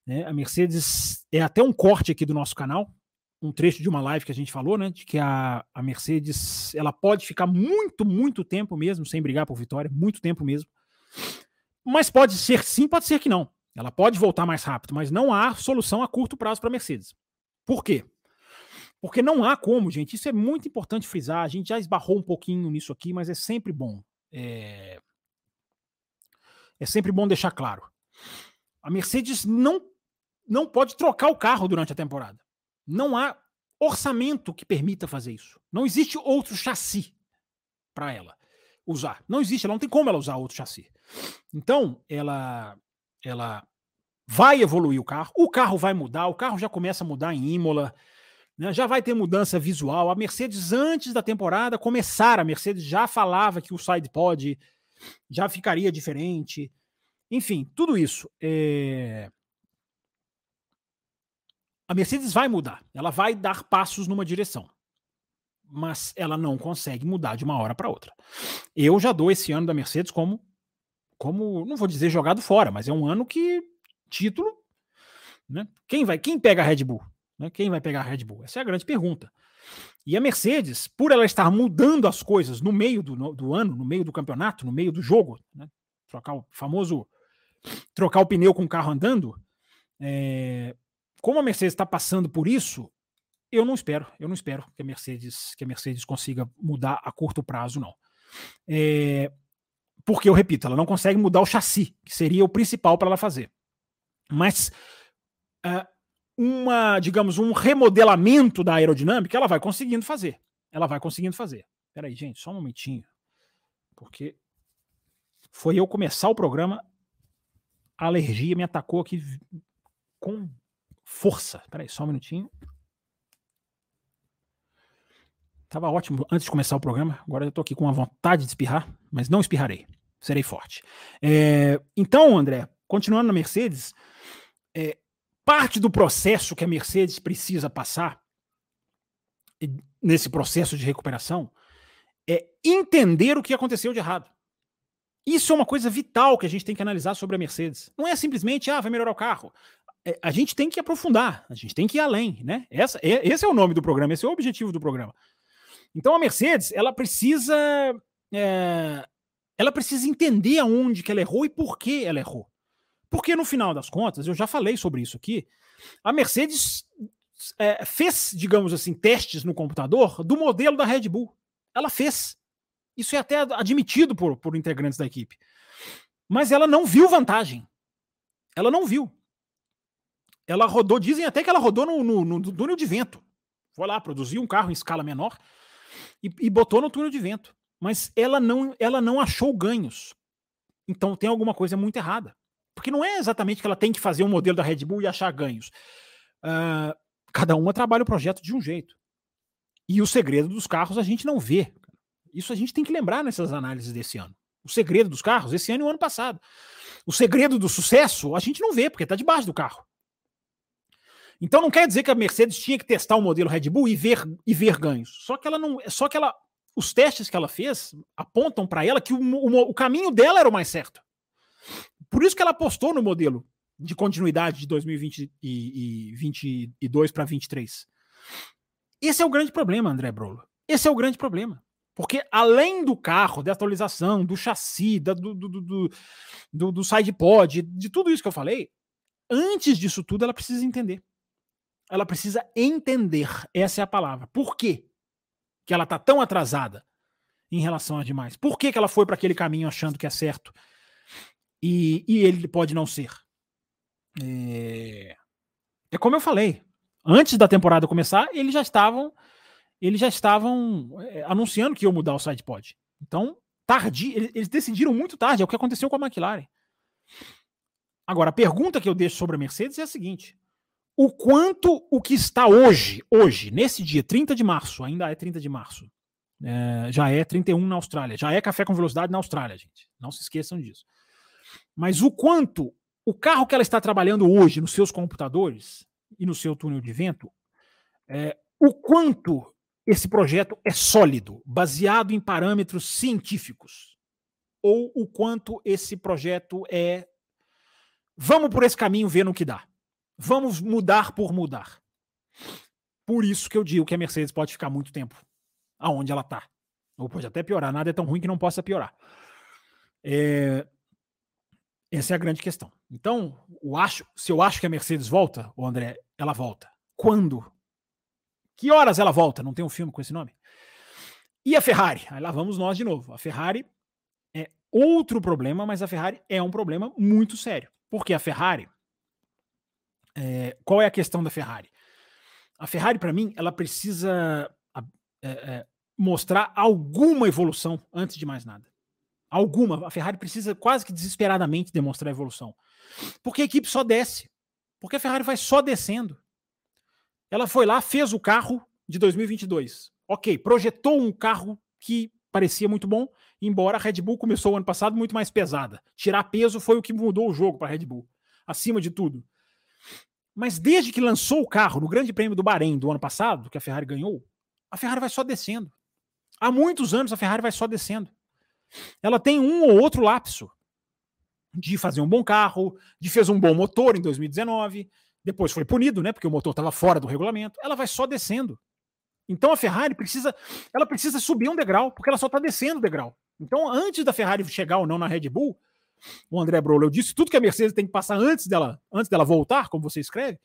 Né? A Mercedes é até um corte aqui do nosso canal, um trecho de uma live que a gente falou, né? De que a, a Mercedes ela pode ficar muito, muito tempo mesmo sem brigar por vitória, muito tempo mesmo. Mas pode ser sim, pode ser que não. Ela pode voltar mais rápido, mas não há solução a curto prazo para a Mercedes. Por quê? Porque não há como, gente. Isso é muito importante frisar. A gente já esbarrou um pouquinho nisso aqui, mas é sempre bom. É, é sempre bom deixar claro. A Mercedes não, não pode trocar o carro durante a temporada. Não há orçamento que permita fazer isso. Não existe outro chassi para ela usar. Não existe, ela não tem como ela usar outro chassi. Então, ela ela vai evoluir o carro, o carro vai mudar, o carro já começa a mudar em Imola, né? Já vai ter mudança visual. A Mercedes, antes da temporada começar, a Mercedes já falava que o sidepod já ficaria diferente. Enfim, tudo isso. É... A Mercedes vai mudar. Ela vai dar passos numa direção. Mas ela não consegue mudar de uma hora para outra. Eu já dou esse ano da Mercedes como, como, não vou dizer jogado fora, mas é um ano que título, né? Quem vai, quem pega a Red Bull? Né? Quem vai pegar a Red Bull? Essa é a grande pergunta. E a Mercedes, por ela estar mudando as coisas no meio do, do ano, no meio do campeonato, no meio do jogo, né? trocar o famoso trocar o pneu com o carro andando, é, como a Mercedes está passando por isso, eu não espero, eu não espero que a Mercedes que a Mercedes consiga mudar a curto prazo, não. É, porque eu repito, ela não consegue mudar o chassi, que seria o principal para ela fazer. Mas uh, uma, digamos, um remodelamento da aerodinâmica, ela vai conseguindo fazer. Ela vai conseguindo fazer. Peraí, gente, só um momentinho. Porque foi eu começar o programa, a alergia me atacou aqui com força. Peraí, só um minutinho. Tava ótimo antes de começar o programa. Agora eu tô aqui com uma vontade de espirrar, mas não espirrarei. Serei forte. É, então, André, continuando na Mercedes, é, parte do processo que a Mercedes precisa passar nesse processo de recuperação é entender o que aconteceu de errado. Isso é uma coisa vital que a gente tem que analisar sobre a Mercedes. Não é simplesmente, ah, vai melhorar o carro. É, a gente tem que aprofundar, a gente tem que ir além, né? Essa, é, esse é o nome do programa, esse é o objetivo do programa. Então a Mercedes, ela precisa. É, ela precisa entender aonde que ela errou e por que ela errou. Porque no final das contas, eu já falei sobre isso aqui, a Mercedes é, fez, digamos assim, testes no computador do modelo da Red Bull. Ela fez. Isso é até admitido por, por integrantes da equipe. Mas ela não viu vantagem. Ela não viu. Ela rodou, dizem até que ela rodou no, no, no túnel de vento. Foi lá, produziu um carro em escala menor e, e botou no túnel de vento. Mas ela não, ela não achou ganhos. Então tem alguma coisa muito errada. Porque não é exatamente que ela tem que fazer um modelo da Red Bull e achar ganhos. Uh, cada uma trabalha o projeto de um jeito. E o segredo dos carros a gente não vê. Isso a gente tem que lembrar nessas análises desse ano. O segredo dos carros, esse ano e o ano passado. O segredo do sucesso, a gente não vê, porque está debaixo do carro. Então não quer dizer que a Mercedes tinha que testar o modelo Red Bull e ver, e ver ganhos. Só que ela não. Só que ela. Os testes que ela fez apontam para ela que o, o, o, caminho dela era o mais certo. Por isso que ela apostou no modelo de continuidade de 2022 para 23. Esse é o grande problema, André Brolo. Esse é o grande problema. Porque além do carro, da atualização, do chassi, da, do, do, do, do, do sidepod, de tudo isso que eu falei, antes disso tudo ela precisa entender ela precisa entender, essa é a palavra. Por quê que ela está tão atrasada em relação a demais? Por que, que ela foi para aquele caminho achando que é certo e, e ele pode não ser? É... é como eu falei, antes da temporada começar, eles já estavam eles já estavam é, anunciando que iam mudar o sidepod. Então, tarde, eles, eles decidiram muito tarde, é o que aconteceu com a McLaren. Agora, a pergunta que eu deixo sobre a Mercedes é a seguinte: o quanto o que está hoje, hoje, nesse dia, 30 de março, ainda é 30 de março, é, já é 31 na Austrália, já é café com velocidade na Austrália, gente. Não se esqueçam disso. Mas o quanto o carro que ela está trabalhando hoje nos seus computadores e no seu túnel de vento, é, o quanto esse projeto é sólido, baseado em parâmetros científicos, ou o quanto esse projeto é vamos por esse caminho ver no que dá. Vamos mudar por mudar. Por isso que eu digo que a Mercedes pode ficar muito tempo aonde ela está. Ou pode até piorar. Nada é tão ruim que não possa piorar. É... Essa é a grande questão. Então, eu acho, se eu acho que a Mercedes volta, o André, ela volta. Quando? Que horas ela volta? Não tem um filme com esse nome? E a Ferrari? Aí lá vamos nós de novo. A Ferrari é outro problema, mas a Ferrari é um problema muito sério. Porque a Ferrari, é, qual é a questão da Ferrari? A Ferrari, para mim, ela precisa é, é, mostrar alguma evolução antes de mais nada. Alguma. A Ferrari precisa quase que desesperadamente demonstrar evolução. Porque a equipe só desce. Porque a Ferrari vai só descendo. Ela foi lá, fez o carro de 2022. Ok, projetou um carro que parecia muito bom, embora a Red Bull começou o ano passado muito mais pesada. Tirar peso foi o que mudou o jogo para a Red Bull. Acima de tudo. Mas desde que lançou o carro no Grande Prêmio do Bahrein do ano passado, que a Ferrari ganhou, a Ferrari vai só descendo. Há muitos anos a Ferrari vai só descendo. Ela tem um ou outro lapso de fazer um bom carro, de fez um bom motor em 2019, depois foi punido, né, porque o motor estava fora do regulamento. Ela vai só descendo. Então a Ferrari precisa, ela precisa subir um degrau, porque ela só está descendo o degrau. Então, antes da Ferrari chegar ou não na Red Bull, o André Brolo, eu disse tudo que a Mercedes tem que passar antes dela, antes dela voltar, como você escreve,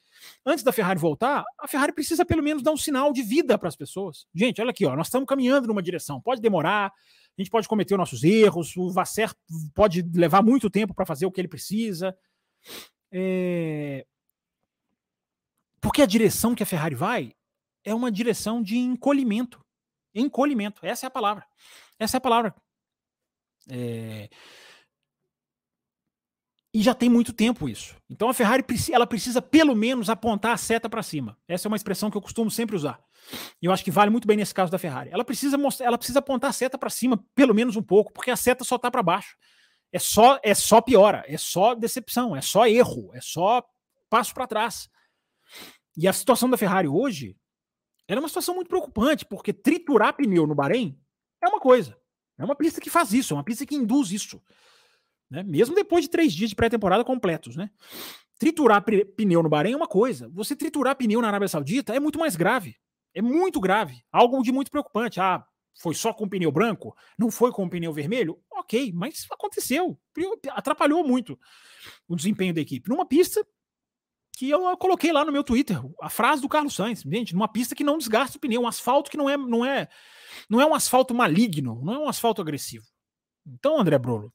antes da Ferrari voltar, a Ferrari precisa pelo menos dar um sinal de vida para as pessoas. Gente, olha aqui, ó, nós estamos caminhando numa direção, pode demorar, a gente pode cometer os nossos erros, o Vasser pode levar muito tempo para fazer o que ele precisa, É... Porque a direção que a Ferrari vai é uma direção de encolhimento. Encolhimento, essa é a palavra. Essa é a palavra. É... E já tem muito tempo isso. Então a Ferrari ela precisa pelo menos apontar a seta para cima. Essa é uma expressão que eu costumo sempre usar. E eu acho que vale muito bem nesse caso da Ferrari. Ela precisa mostrar, ela precisa apontar a seta para cima, pelo menos um pouco, porque a seta só tá para baixo. É só é só piora, é só decepção, é só erro, é só passo para trás. E a situação da Ferrari hoje é uma situação muito preocupante, porque triturar pneu no Bahrein é uma coisa. É uma pista que faz isso, é uma pista que induz isso. Né? Mesmo depois de três dias de pré-temporada completos, né? Triturar pneu no Bahrein é uma coisa. Você triturar pneu na Arábia Saudita é muito mais grave. É muito grave. Algo de muito preocupante. Ah, foi só com pneu branco? Não foi com pneu vermelho? Ok, mas aconteceu. Atrapalhou muito o desempenho da equipe. Numa pista que eu coloquei lá no meu Twitter, a frase do Carlos Sainz, gente, numa pista que não desgasta o pneu, um asfalto que não é, não é, não é um asfalto maligno, não é um asfalto agressivo. Então, André Brolo,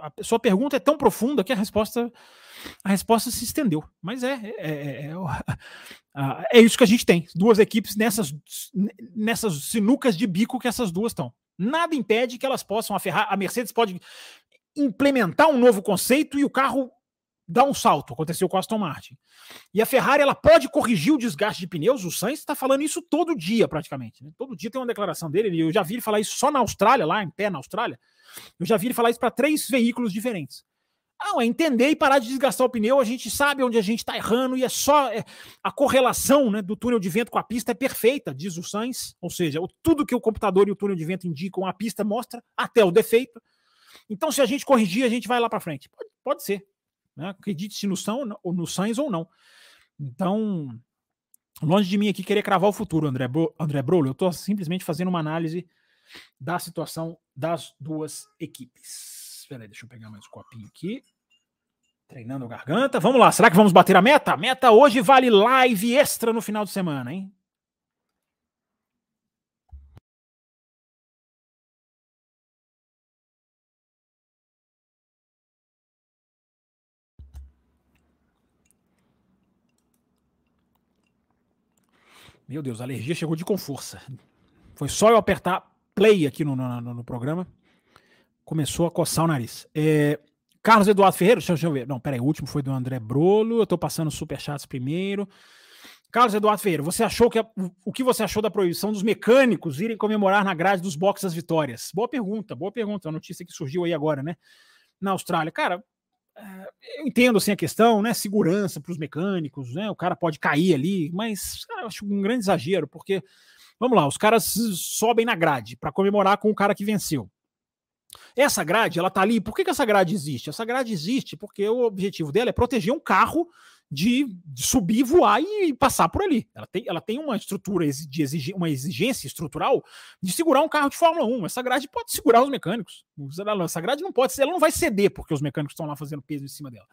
a sua pergunta é tão profunda que a resposta a resposta se estendeu. Mas é é, é, é, é, isso que a gente tem. Duas equipes nessas, nessas sinucas de bico que essas duas estão. Nada impede que elas possam. A, Ferrari, a Mercedes pode implementar um novo conceito e o carro dá um salto. Aconteceu com a Aston Martin. E a Ferrari ela pode corrigir o desgaste de pneus. O Sainz está falando isso todo dia, praticamente. Né? Todo dia tem uma declaração dele. Eu já vi ele falar isso só na Austrália, lá em pé na Austrália. Eu já vi ele falar isso para três veículos diferentes. Não, é entender e parar de desgastar o pneu. A gente sabe onde a gente está errando e é só é, a correlação né, do túnel de vento com a pista é perfeita, diz o Sainz. Ou seja, o, tudo que o computador e o túnel de vento indicam, a pista mostra, até o defeito. Então, se a gente corrigir, a gente vai lá para frente. Pode, pode ser. Né? Acredite-se no, ou no Sainz ou não. Então, longe de mim aqui querer cravar o futuro, André, Bro, André Brolo. Eu estou simplesmente fazendo uma análise da situação das duas equipes. Espera aí, deixa eu pegar mais um copinho aqui. Treinando a garganta. Vamos lá, será que vamos bater a meta? A meta hoje vale live extra no final de semana, hein? Meu Deus, a alergia chegou de com força. Foi só eu apertar play aqui no, no, no programa. Começou a coçar o nariz. É, Carlos Eduardo Ferreira, deixa, deixa, eu ver. Não, peraí, o último foi do André Brolo. Eu tô passando superchats primeiro. Carlos Eduardo Ferreira, você achou que a, o que você achou da proibição dos mecânicos irem comemorar na grade dos boxes as vitórias? Boa pergunta, boa pergunta. A notícia que surgiu aí agora, né? Na Austrália. Cara, é, eu entendo assim a questão, né? Segurança para os mecânicos, né? O cara pode cair ali, mas cara, eu acho um grande exagero, porque vamos lá, os caras sobem na grade para comemorar com o cara que venceu. Essa grade, ela tá ali. Por que, que essa grade existe? Essa grade existe porque o objetivo dela é proteger um carro de, subir, voar e passar por ali. Ela tem, ela tem uma estrutura de exigi, uma exigência estrutural de segurar um carro de Fórmula 1. Essa grade pode segurar os mecânicos. Essa grade não pode, ela não vai ceder porque os mecânicos estão lá fazendo peso em cima dela.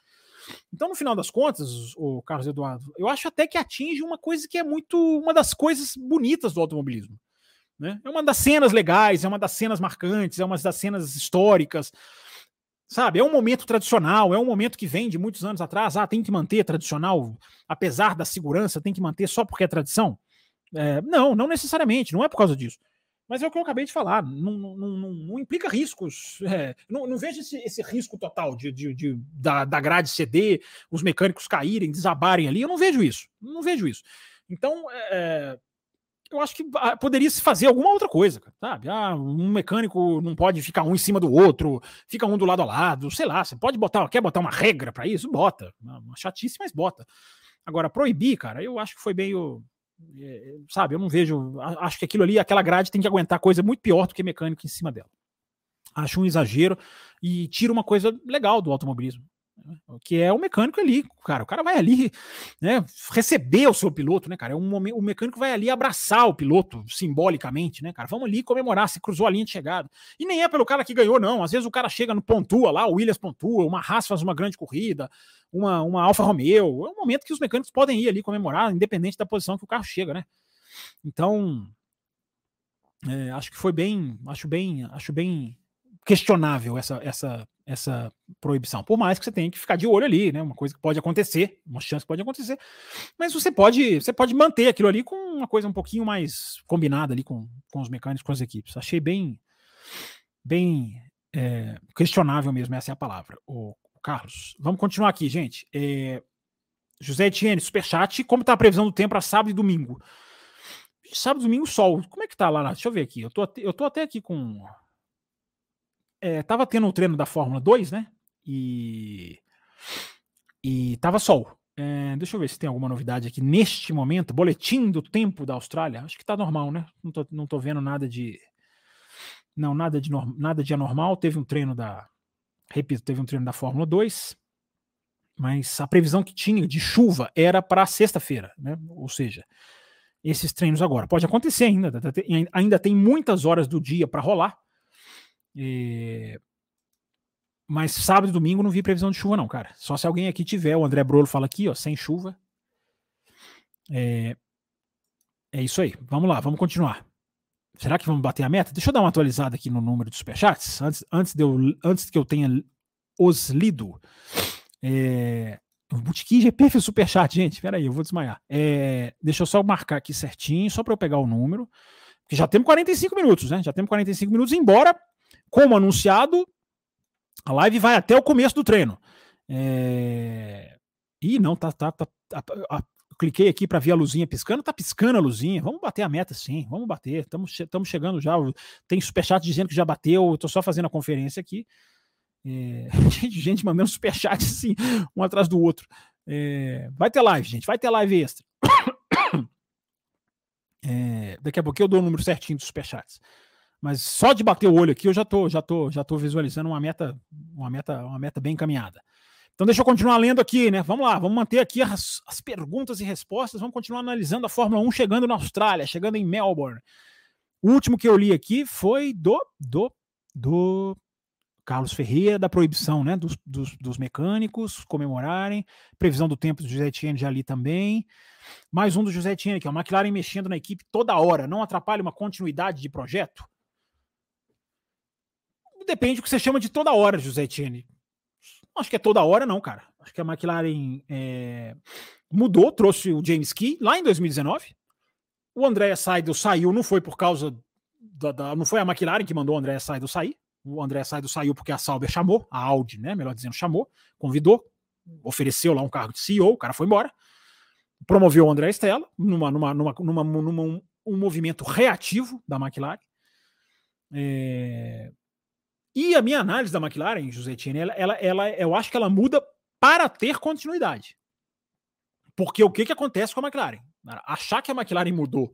Então, no final das contas, o Carlos Eduardo, eu acho até que atinge uma coisa que é muito uma das coisas bonitas do automobilismo. Né? É uma das cenas legais, é uma das cenas marcantes, é uma das cenas históricas. Sabe, é um momento tradicional, é um momento que vem de muitos anos atrás. Ah, tem que manter tradicional, apesar da segurança, tem que manter só porque é tradição? É, não, não necessariamente, não é por causa disso. Mas é o que eu acabei de falar, não, não, não, não implica riscos. É, não, não, vejo esse, esse, risco total de, de, de, da, da grade ceder, os mecânicos caírem, desabarem ali. Eu não vejo isso. Não vejo isso. Então, é, eu acho que ah, poderia se fazer alguma outra coisa, sabe? Ah, um mecânico não pode ficar um em cima do outro, fica um do lado a lado, sei lá, você pode botar, quer botar uma regra para isso? Bota. Uma chatice, mas bota. Agora, proibir, cara, eu acho que foi meio. É, sabe, eu não vejo. Acho que aquilo ali, aquela grade tem que aguentar coisa muito pior do que mecânico em cima dela. Acho um exagero e tira uma coisa legal do automobilismo que é o mecânico ali, cara. O cara vai ali, né, receber o seu piloto, né, cara? É um momento, o mecânico vai ali abraçar o piloto simbolicamente, né, cara? Vamos ali comemorar se cruzou a linha de chegada. E nem é pelo cara que ganhou, não. Às vezes o cara chega no pontua lá, o Williams pontua, uma Haas faz uma grande corrida, uma, uma Alfa Romeo. É um momento que os mecânicos podem ir ali comemorar, independente da posição que o carro chega, né? Então, é, acho que foi bem, acho bem, acho bem questionável essa, essa, essa proibição. Por mais que você tenha que ficar de olho ali, né? Uma coisa que pode acontecer, uma chance que pode acontecer. Mas você pode, você pode manter aquilo ali com uma coisa um pouquinho mais combinada ali com, com os mecânicos, com as equipes. Achei bem, bem é, questionável mesmo, essa é a palavra. O, Carlos, vamos continuar aqui, gente. É, José Etienne, superchat. Como está a previsão do tempo para sábado e domingo? Sábado e domingo, sol. Como é que tá lá? Deixa eu ver aqui. Eu tô, eu tô até aqui com é, tava tendo o treino da Fórmula 2, né? E, e tava sol. É, deixa eu ver se tem alguma novidade aqui neste momento. Boletim do tempo da Austrália. Acho que tá normal, né? Não tô, não tô vendo nada de. Não, nada de, nada de anormal. Teve um treino da. Repito, teve um treino da Fórmula 2. Mas a previsão que tinha de chuva era para sexta-feira, né? Ou seja, esses treinos agora. Pode acontecer ainda. Ainda tem muitas horas do dia para rolar. E... Mas sábado e domingo não vi previsão de chuva, não, cara. Só se alguém aqui tiver. O André Brolo fala aqui, ó, sem chuva. É, é isso aí. Vamos lá, vamos continuar. Será que vamos bater a meta? Deixa eu dar uma atualizada aqui no número de superchats, antes, antes, de eu, antes que eu tenha os lido. É, o Botequim GP fez superchat, gente. Espera aí, eu vou desmaiar. É, deixa eu só marcar aqui certinho, só para eu pegar o número. Porque já temos 45 minutos, né? Já temos 45 minutos, embora como anunciado, a live vai até o começo do treino. É... Ih, não, tá, tá, tá, tá cliquei aqui para ver a luzinha piscando, tá piscando a luzinha. Vamos bater a meta, sim, vamos bater. Estamos chegando já. Tem superchat dizendo que já bateu. Eu tô só fazendo a conferência aqui. É... gente, gente mandando superchat assim, um atrás do outro. É... Vai ter live, gente, vai ter live extra. É... Daqui a pouco eu dou o número certinho dos superchats. Mas só de bater o olho aqui eu já tô, já tô, já tô visualizando uma meta, uma meta, uma meta bem encaminhada. Então deixa eu continuar lendo aqui, né? Vamos lá, vamos manter aqui as, as perguntas e respostas, vamos continuar analisando a Fórmula 1 chegando na Austrália, chegando em Melbourne. O último que eu li aqui foi do do do Carlos Ferreira, da proibição né, dos, dos, dos, mecânicos comemorarem, previsão do tempo do José Etienne já ali também. Mais um do José Etienne, que é o McLaren mexendo na equipe toda hora, não atrapalha uma continuidade de projeto? Depende do que você chama de toda hora, José Etienne. Acho que é toda hora, não, cara. Acho que a McLaren é, mudou, trouxe o James Key lá em 2019. O André Seidel saiu, não foi por causa da, da, Não foi a McLaren que mandou o André Seidel sair. O André Seidel saiu porque a Sauber chamou, a Audi, né? Melhor dizendo, chamou, convidou, ofereceu lá um cargo de CEO, o cara foi embora. Promoveu o André Stella numa, numa, numa, numa, numa um, um movimento reativo da McLaren. É, e a minha análise da McLaren, José Tiene, ela, ela, ela, eu acho que ela muda para ter continuidade. Porque o que, que acontece com a McLaren? Achar que a McLaren mudou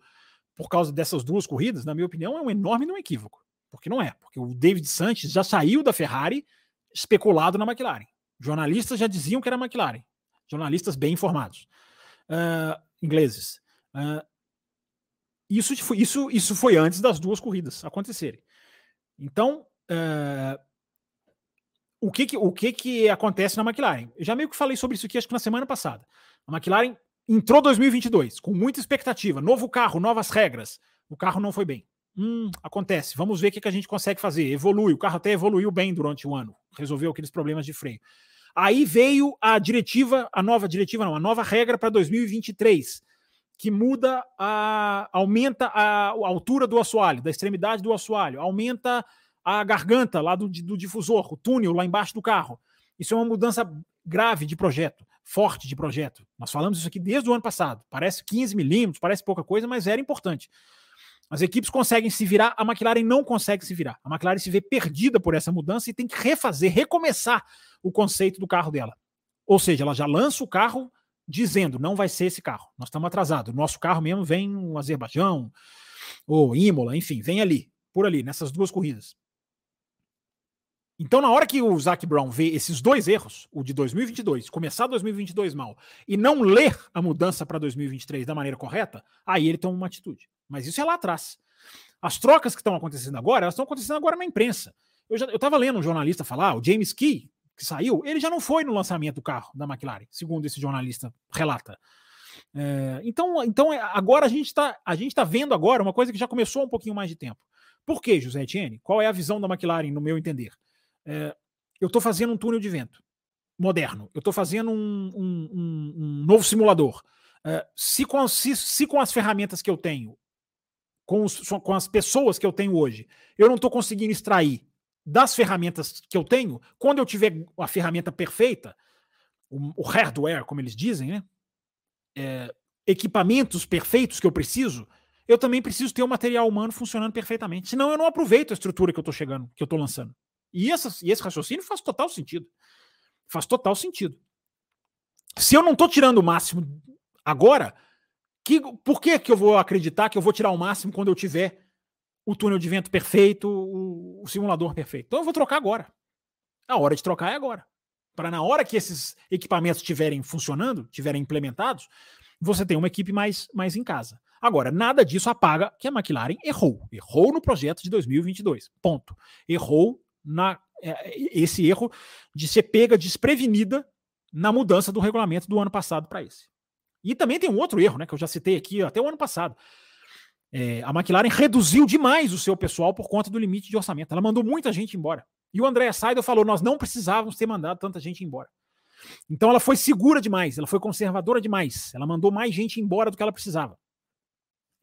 por causa dessas duas corridas, na minha opinião, é um enorme um equívoco. Porque não é. Porque o David Sanches já saiu da Ferrari especulado na McLaren. Jornalistas já diziam que era McLaren. Jornalistas bem informados. Uh, ingleses. Uh, isso, foi, isso, isso foi antes das duas corridas acontecerem. Então, Uh, o que, que, o que, que acontece na McLaren? Eu já meio que falei sobre isso aqui, acho que na semana passada. A McLaren entrou 2022 com muita expectativa, novo carro, novas regras. O carro não foi bem. Hum, acontece. Vamos ver o que, que a gente consegue fazer. Evolui. O carro até evoluiu bem durante o ano. Resolveu aqueles problemas de freio. Aí veio a diretiva, a nova diretiva, não, a nova regra para 2023, que muda a. aumenta a, a altura do assoalho, da extremidade do assoalho, aumenta a garganta lá do, do difusor, o túnel lá embaixo do carro. Isso é uma mudança grave de projeto, forte de projeto. Nós falamos isso aqui desde o ano passado. Parece 15 milímetros, parece pouca coisa, mas era importante. As equipes conseguem se virar, a McLaren não consegue se virar. A McLaren se vê perdida por essa mudança e tem que refazer, recomeçar o conceito do carro dela. Ou seja, ela já lança o carro dizendo: não vai ser esse carro, nós estamos atrasados. Nosso carro mesmo vem o Azerbaijão, ou Imola, enfim, vem ali, por ali, nessas duas corridas. Então, na hora que o Zac Brown vê esses dois erros, o de 2022, começar 2022 mal, e não ler a mudança para 2023 da maneira correta, aí ele toma uma atitude. Mas isso é lá atrás. As trocas que estão acontecendo agora, elas estão acontecendo agora na imprensa. Eu estava lendo um jornalista falar, o James Key, que saiu, ele já não foi no lançamento do carro da McLaren, segundo esse jornalista relata. É, então, então, é, agora a gente está tá vendo agora uma coisa que já começou um pouquinho mais de tempo. Por que, José Etienne? Qual é a visão da McLaren, no meu entender? É, eu estou fazendo um túnel de vento moderno, eu estou fazendo um, um, um, um, novo simulador. Uh, se, com, se, se com as ferramentas que eu tenho, com, os, com as pessoas que eu tenho hoje, eu não estou conseguindo extrair das ferramentas que eu tenho, quando eu tiver a ferramenta perfeita, o, o hardware, como eles dizem, né? É, equipamentos perfeitos que eu preciso, eu também preciso ter o material humano funcionando perfeitamente. Senão eu não aproveito a estrutura que eu estou chegando, que eu estou lançando. E, essa, e esse raciocínio faz total sentido. Faz total sentido. Se eu não estou tirando o máximo agora, que, por que, que eu vou acreditar que eu vou tirar o máximo quando eu tiver o túnel de vento perfeito, o, o simulador perfeito? Então eu vou trocar agora. A hora de trocar é agora. Para na hora que esses equipamentos estiverem funcionando, estiverem implementados, você tem uma equipe mais, mais em casa. Agora, nada disso apaga que a McLaren errou. Errou no projeto de 2022. Ponto. Errou na é, esse erro de ser pega desprevenida na mudança do regulamento do ano passado para esse. E também tem um outro erro, né, que eu já citei aqui até o ano passado. É, a McLaren reduziu demais o seu pessoal por conta do limite de orçamento. Ela mandou muita gente embora. E o André Seidel falou: nós não precisávamos ter mandado tanta gente embora. Então ela foi segura demais, ela foi conservadora demais. Ela mandou mais gente embora do que ela precisava.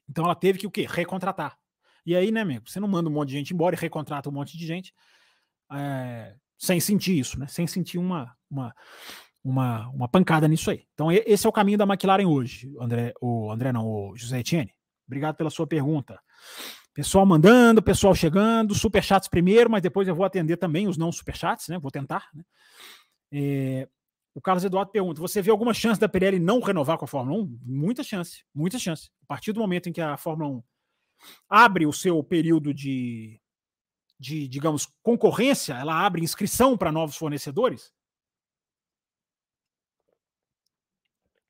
Então ela teve que o quê? Recontratar. E aí, né, amigo? Você não manda um monte de gente embora e recontrata um monte de gente é, sem sentir isso, né? Sem sentir uma, uma, uma, uma pancada nisso aí. Então, esse é o caminho da McLaren hoje, André, o André não, o José Etienne. Obrigado pela sua pergunta. Pessoal mandando, pessoal chegando, superchats primeiro, mas depois eu vou atender também os não superchats, né? Vou tentar, né? É, o Carlos Eduardo pergunta: você vê alguma chance da Pirelli não renovar com a Fórmula 1? Muita chance, muita chance. A partir do momento em que a Fórmula 1 abre o seu período de, de, digamos, concorrência, ela abre inscrição para novos fornecedores,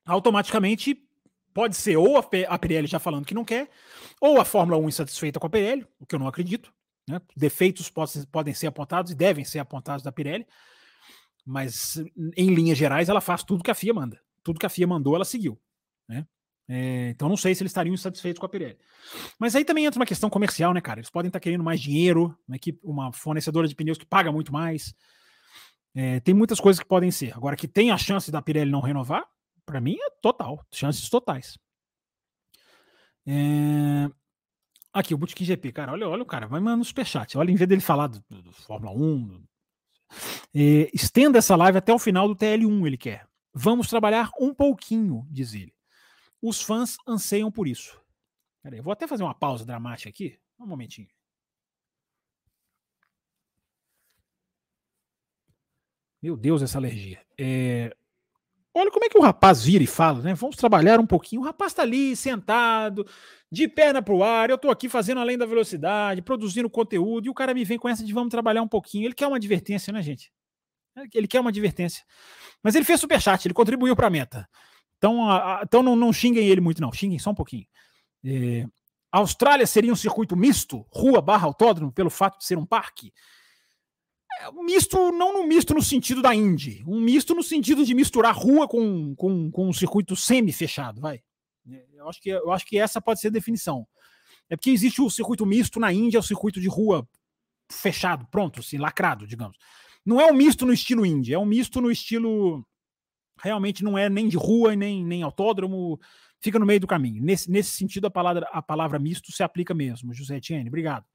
automaticamente pode ser ou a Pirelli já falando que não quer, ou a Fórmula 1 insatisfeita com a Pirelli, o que eu não acredito. Né? Defeitos podem ser apontados e devem ser apontados da Pirelli, mas em linhas gerais ela faz tudo que a FIA manda. Tudo que a FIA mandou, ela seguiu. Né? É, então não sei se eles estariam insatisfeitos com a Pirelli. Mas aí também entra uma questão comercial, né, cara? Eles podem estar querendo mais dinheiro, uma, equipe, uma fornecedora de pneus que paga muito mais. É, tem muitas coisas que podem ser. Agora, que tem a chance da Pirelli não renovar, para mim é total. Chances totais. É... Aqui, o Boutique GP, cara, olha, olha o cara, vai mandando superchat. Olha, em vez dele falar do, do, do Fórmula 1, do... É, estenda essa live até o final do TL1, ele quer. Vamos trabalhar um pouquinho, diz ele. Os fãs anseiam por isso. Peraí, vou até fazer uma pausa dramática aqui. Um momentinho. Meu Deus, essa alergia. É... Olha como é que o rapaz vira e fala, né? Vamos trabalhar um pouquinho. O rapaz está ali, sentado, de perna pro ar. Eu estou aqui fazendo além da velocidade, produzindo conteúdo, e o cara me vem com essa de vamos trabalhar um pouquinho. Ele quer uma advertência, né, gente? Ele quer uma advertência. Mas ele fez superchat, ele contribuiu para a meta. Então, a, a, então não, não, xinguem ele muito, não. Xinguem só um pouquinho. É, a Austrália seria um circuito misto, rua barra autódromo, pelo fato de ser um parque? É, misto, não no misto no sentido da Indy, um misto no sentido de misturar rua com, com, com um circuito semi-fechado, vai. É, eu acho, que, eu acho que essa pode ser a definição. É porque existe o circuito misto na Índia, é o circuito de rua fechado, pronto, assim, lacrado, digamos. Não é um misto no estilo Indy, é um misto no estilo realmente não é nem de rua nem, nem autódromo, fica no meio do caminho. Nesse, nesse sentido, a palavra, a palavra misto se aplica mesmo. José Etienne, obrigado.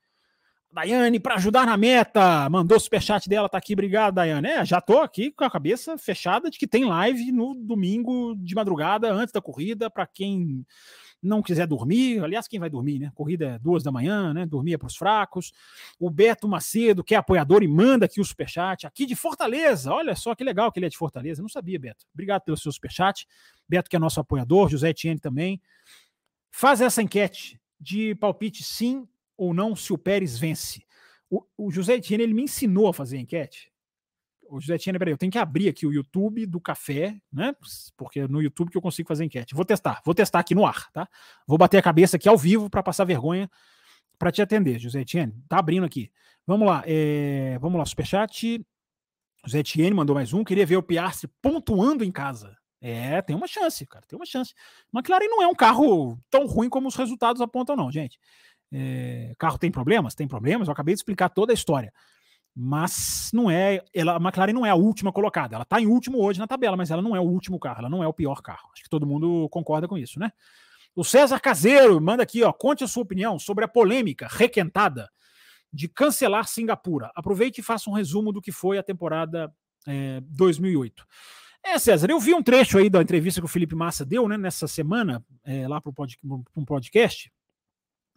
Daiane, para ajudar na meta, mandou o superchat dela, tá aqui, obrigado, Daiane. É, já tô aqui com a cabeça fechada de que tem live no domingo de madrugada, antes da corrida, para quem não quiser dormir, aliás, quem vai dormir, né? Corrida é duas da manhã, né? Dormir é para os fracos. O Beto Macedo, que é apoiador e manda aqui o superchat, aqui de Fortaleza. Olha só que legal que ele é de Fortaleza. Não sabia, Beto. Obrigado pelo seu superchat. Beto, que é nosso apoiador, José Etienne também. Faz essa enquete de palpite sim ou não se o Pérez vence. O, o José Etienne, ele me ensinou a fazer a enquete o José Tiene, peraí, eu tenho que abrir aqui o YouTube do café, né? Porque é no YouTube que eu consigo fazer enquete. Vou testar, vou testar aqui no ar, tá? Vou bater a cabeça aqui ao vivo para passar vergonha para te atender, José Etienne. Tá abrindo aqui. Vamos lá, é... vamos lá, superchat. José Etienne mandou mais um. Queria ver o Piastri pontuando em casa. É, tem uma chance, cara, tem uma chance. McLaren não é um carro tão ruim como os resultados apontam, não, gente. É... carro tem problemas? Tem problemas. Eu acabei de explicar toda a história. Mas não é. Ela, a McLaren não é a última colocada. Ela está em último hoje na tabela, mas ela não é o último carro, ela não é o pior carro. Acho que todo mundo concorda com isso, né? O César Caseiro manda aqui, ó, conte a sua opinião sobre a polêmica requentada de cancelar Singapura. Aproveite e faça um resumo do que foi a temporada é, 2008. É, César, eu vi um trecho aí da entrevista que o Felipe Massa deu, né, nessa semana, é, lá para pod, um podcast,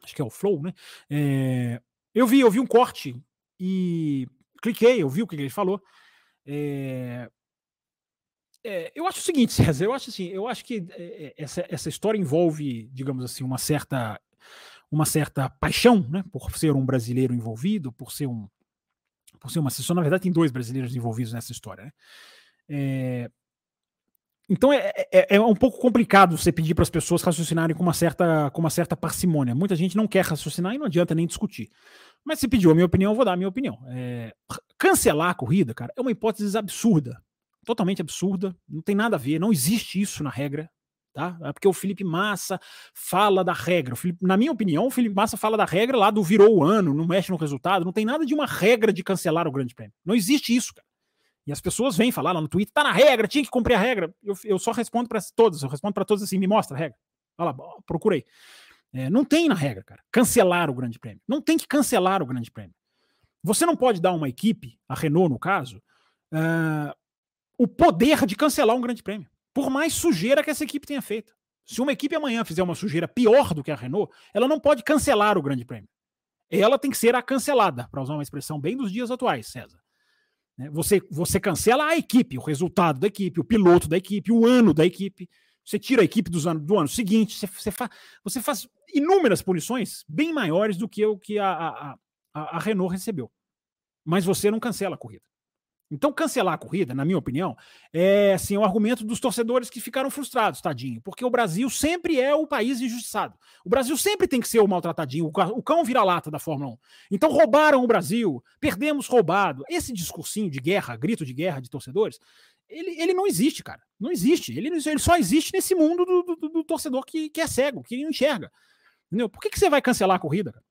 acho que é o Flow, né? É, eu vi, eu vi um corte e cliquei, eu vi o que ele falou. É, é, eu acho o seguinte, César, eu acho assim, eu acho que é, essa, essa história envolve, digamos assim, uma certa uma certa paixão, né, por ser um brasileiro envolvido, por ser um por ser uma sessão, na verdade tem dois brasileiros envolvidos nessa história, né? É, então é, é, é, um pouco complicado você pedir para as pessoas raciocinarem com uma, certa, com uma certa parcimônia. Muita gente não quer raciocinar e não adianta nem discutir. Mas se pediu a minha opinião, eu vou dar a minha opinião. É, cancelar a corrida, cara, é uma hipótese absurda. Totalmente absurda. Não tem nada a ver. Não existe isso na regra. Tá? É porque o Felipe Massa fala da regra. Felipe, na minha opinião, o Felipe Massa fala da regra lá do virou o ano, não mexe no resultado. Não tem nada de uma regra de cancelar o Grande Prêmio. Não existe isso, cara. E as pessoas vêm falar lá no Twitter, tá na regra, tinha que cumprir a regra. Eu, eu só respondo para todos, eu respondo para todos assim, me mostra a regra. Olha lá, procurei. É, não tem na regra, cara, cancelar o Grande Prêmio. Não tem que cancelar o Grande Prêmio. Você não pode dar uma equipe, a Renault no caso, uh, o poder de cancelar um Grande Prêmio, por mais sujeira que essa equipe tenha feito. Se uma equipe amanhã fizer uma sujeira pior do que a Renault, ela não pode cancelar o Grande Prêmio. Ela tem que ser a cancelada, para usar uma expressão bem dos dias atuais, César. Né, você, você cancela a equipe, o resultado da equipe, o piloto da equipe, o ano da equipe. Você tira a equipe dos anos, do ano seguinte, você, você, fa, você faz inúmeras punições bem maiores do que o que a, a, a, a Renault recebeu. Mas você não cancela a corrida. Então, cancelar a corrida, na minha opinião, é assim, o argumento dos torcedores que ficaram frustrados, tadinho, porque o Brasil sempre é o país injustiçado. O Brasil sempre tem que ser o maltratadinho, o cão vira-lata da Fórmula 1. Então, roubaram o Brasil, perdemos roubado. Esse discursinho de guerra, grito de guerra de torcedores, ele, ele não existe, cara. Não existe. Ele, ele só existe nesse mundo do, do, do torcedor que, que é cego, que não enxerga. Entendeu? Por que, que você vai cancelar a corrida? Cara?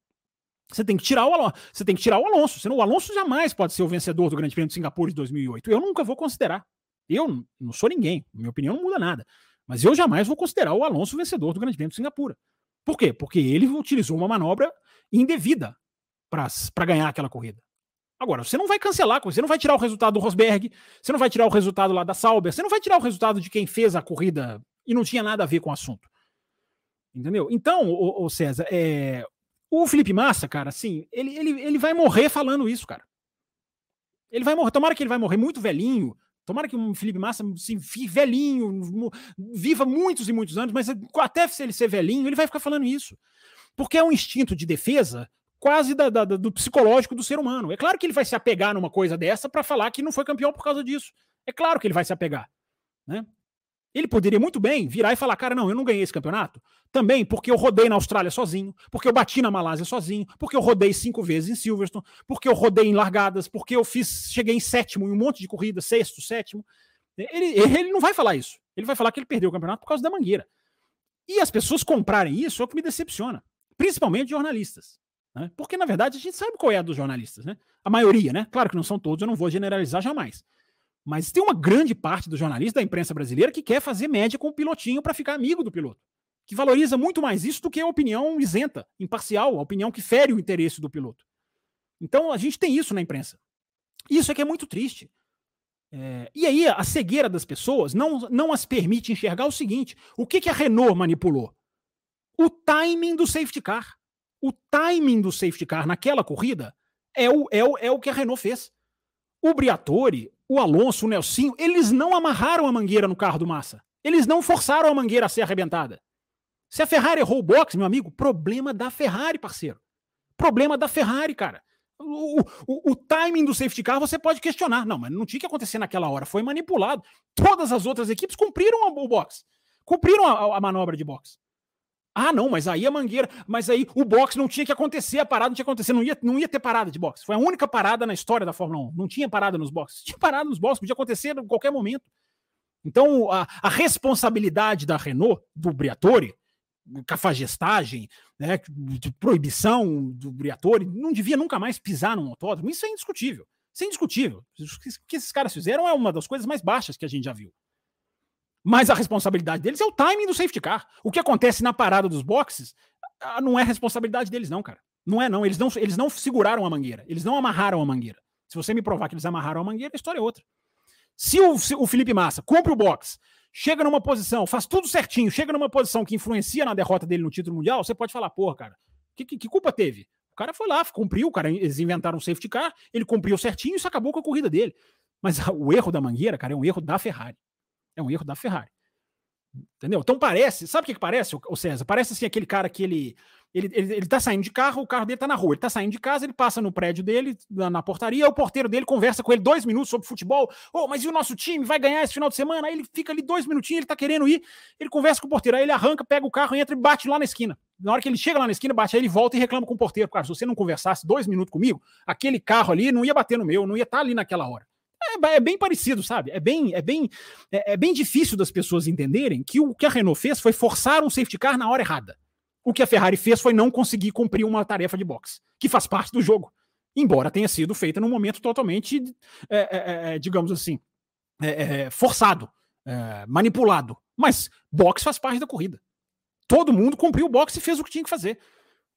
Você tem que tirar o Alonso. Você tem que tirar o Alonso. Senão o Alonso jamais pode ser o vencedor do Grande Prêmio de Singapura de 2008. Eu nunca vou considerar. Eu não sou ninguém. Minha opinião não muda nada. Mas eu jamais vou considerar o Alonso vencedor do Grande Prêmio de Singapura. Por quê? Porque ele utilizou uma manobra indevida para ganhar aquela corrida. Agora, você não vai cancelar, você não vai tirar o resultado do Rosberg, você não vai tirar o resultado lá da Sauber, você não vai tirar o resultado de quem fez a corrida e não tinha nada a ver com o assunto. Entendeu? Então, o, César, é, o Felipe Massa, cara, assim, ele, ele, ele vai morrer falando isso, cara. Ele vai morrer, tomara que ele vai morrer muito velhinho, Tomara que o Felipe Massa, assim, velhinho, viva muitos e muitos anos, mas até se ele ser velhinho, ele vai ficar falando isso. Porque é um instinto de defesa quase da, da, do psicológico do ser humano. É claro que ele vai se apegar numa coisa dessa para falar que não foi campeão por causa disso. É claro que ele vai se apegar. Né? Ele poderia muito bem virar e falar: cara, não, eu não ganhei esse campeonato. Também porque eu rodei na Austrália sozinho, porque eu bati na Malásia sozinho, porque eu rodei cinco vezes em Silverstone, porque eu rodei em largadas, porque eu fiz, cheguei em sétimo em um monte de corridas, sexto, sétimo. Ele, ele não vai falar isso. Ele vai falar que ele perdeu o campeonato por causa da mangueira. E as pessoas comprarem isso é o que me decepciona. Principalmente jornalistas. Né? Porque, na verdade, a gente sabe qual é a dos jornalistas. Né? A maioria, né? Claro que não são todos, eu não vou generalizar jamais. Mas tem uma grande parte do jornalista da imprensa brasileira que quer fazer média com o pilotinho para ficar amigo do piloto. Que valoriza muito mais isso do que a opinião isenta, imparcial, a opinião que fere o interesse do piloto. Então a gente tem isso na imprensa. Isso é que é muito triste. É, e aí a cegueira das pessoas não, não as permite enxergar o seguinte: o que, que a Renault manipulou? O timing do safety car. O timing do safety car naquela corrida é o, é o, é o que a Renault fez. O Briatore o Alonso, o Nelsinho, eles não amarraram a mangueira no carro do Massa. Eles não forçaram a mangueira a ser arrebentada. Se a Ferrari errou o box, meu amigo, problema da Ferrari, parceiro. Problema da Ferrari, cara. O, o, o, timing do safety car você pode questionar. Não, mas não tinha que acontecer naquela hora. Foi manipulado. Todas as outras equipes cumpriram o box. Cumpriram a, a manobra de box. Ah, não, mas aí a mangueira, mas aí o box não tinha que acontecer, a parada não tinha que acontecer, não ia, não ia ter parada de box. Foi a única parada na história da Fórmula 1. Não tinha parada nos boxes. Tinha parada nos boxes, podia acontecer a qualquer momento. Então, a, a responsabilidade da Renault, do Briatore, cafagestagem, né, de proibição do Briatore, não devia nunca mais pisar no autódromo. Isso é indiscutível. Isso é indiscutível. O que esses caras fizeram é uma das coisas mais baixas que a gente já viu. Mas a responsabilidade deles é o timing do safety car. O que acontece na parada dos boxes ah, não é responsabilidade deles, não, cara. Não é, não. Eles não, eles não seguraram a mangueira. Eles não amarraram a mangueira. Se você me provar que eles amarraram a mangueira, a história é outra. Se o, se o Felipe Massa cumpre o box, chega numa posição, faz tudo certinho, chega numa posição que influencia na derrota dele no título mundial, você pode falar, porra, cara, que, que, que culpa teve? O cara foi lá, cumpriu, cara, eles inventaram um safety car, ele cumpriu certinho e isso acabou com a corrida dele. Mas o erro da mangueira, cara, é um erro da Ferrari. É um erro da Ferrari. Entendeu? Então parece, sabe o que, que parece, o César? Parece assim aquele cara que ele, ele, ele, ele tá saindo de carro, o carro dele tá na rua, ele tá saindo de casa, ele passa no prédio dele, na, na portaria, o porteiro dele conversa com ele dois minutos sobre futebol. Oh, mas e o nosso time vai ganhar esse final de semana? Aí ele fica ali dois minutinhos, ele tá querendo ir, ele conversa com o porteiro, aí ele arranca, pega o carro, entra e bate lá na esquina. Na hora que ele chega lá na esquina, bate, aí ele volta e reclama com o porteiro. Cara, se você não conversasse dois minutos comigo, aquele carro ali não ia bater no meu, não ia estar tá ali naquela hora. É, é, bem parecido, sabe? É bem, é, bem, é, é, bem difícil das pessoas entenderem que o que a Renault fez foi forçar um safety car na hora errada. O que a Ferrari fez foi não conseguir cumprir uma tarefa de boxe, que faz parte do jogo. Embora tenha sido feita num momento totalmente, é, é, é, digamos assim, forçado, manipulado. Mas boxe faz parte da corrida. Todo mundo cumpriu o boxe e fez o que tinha que fazer.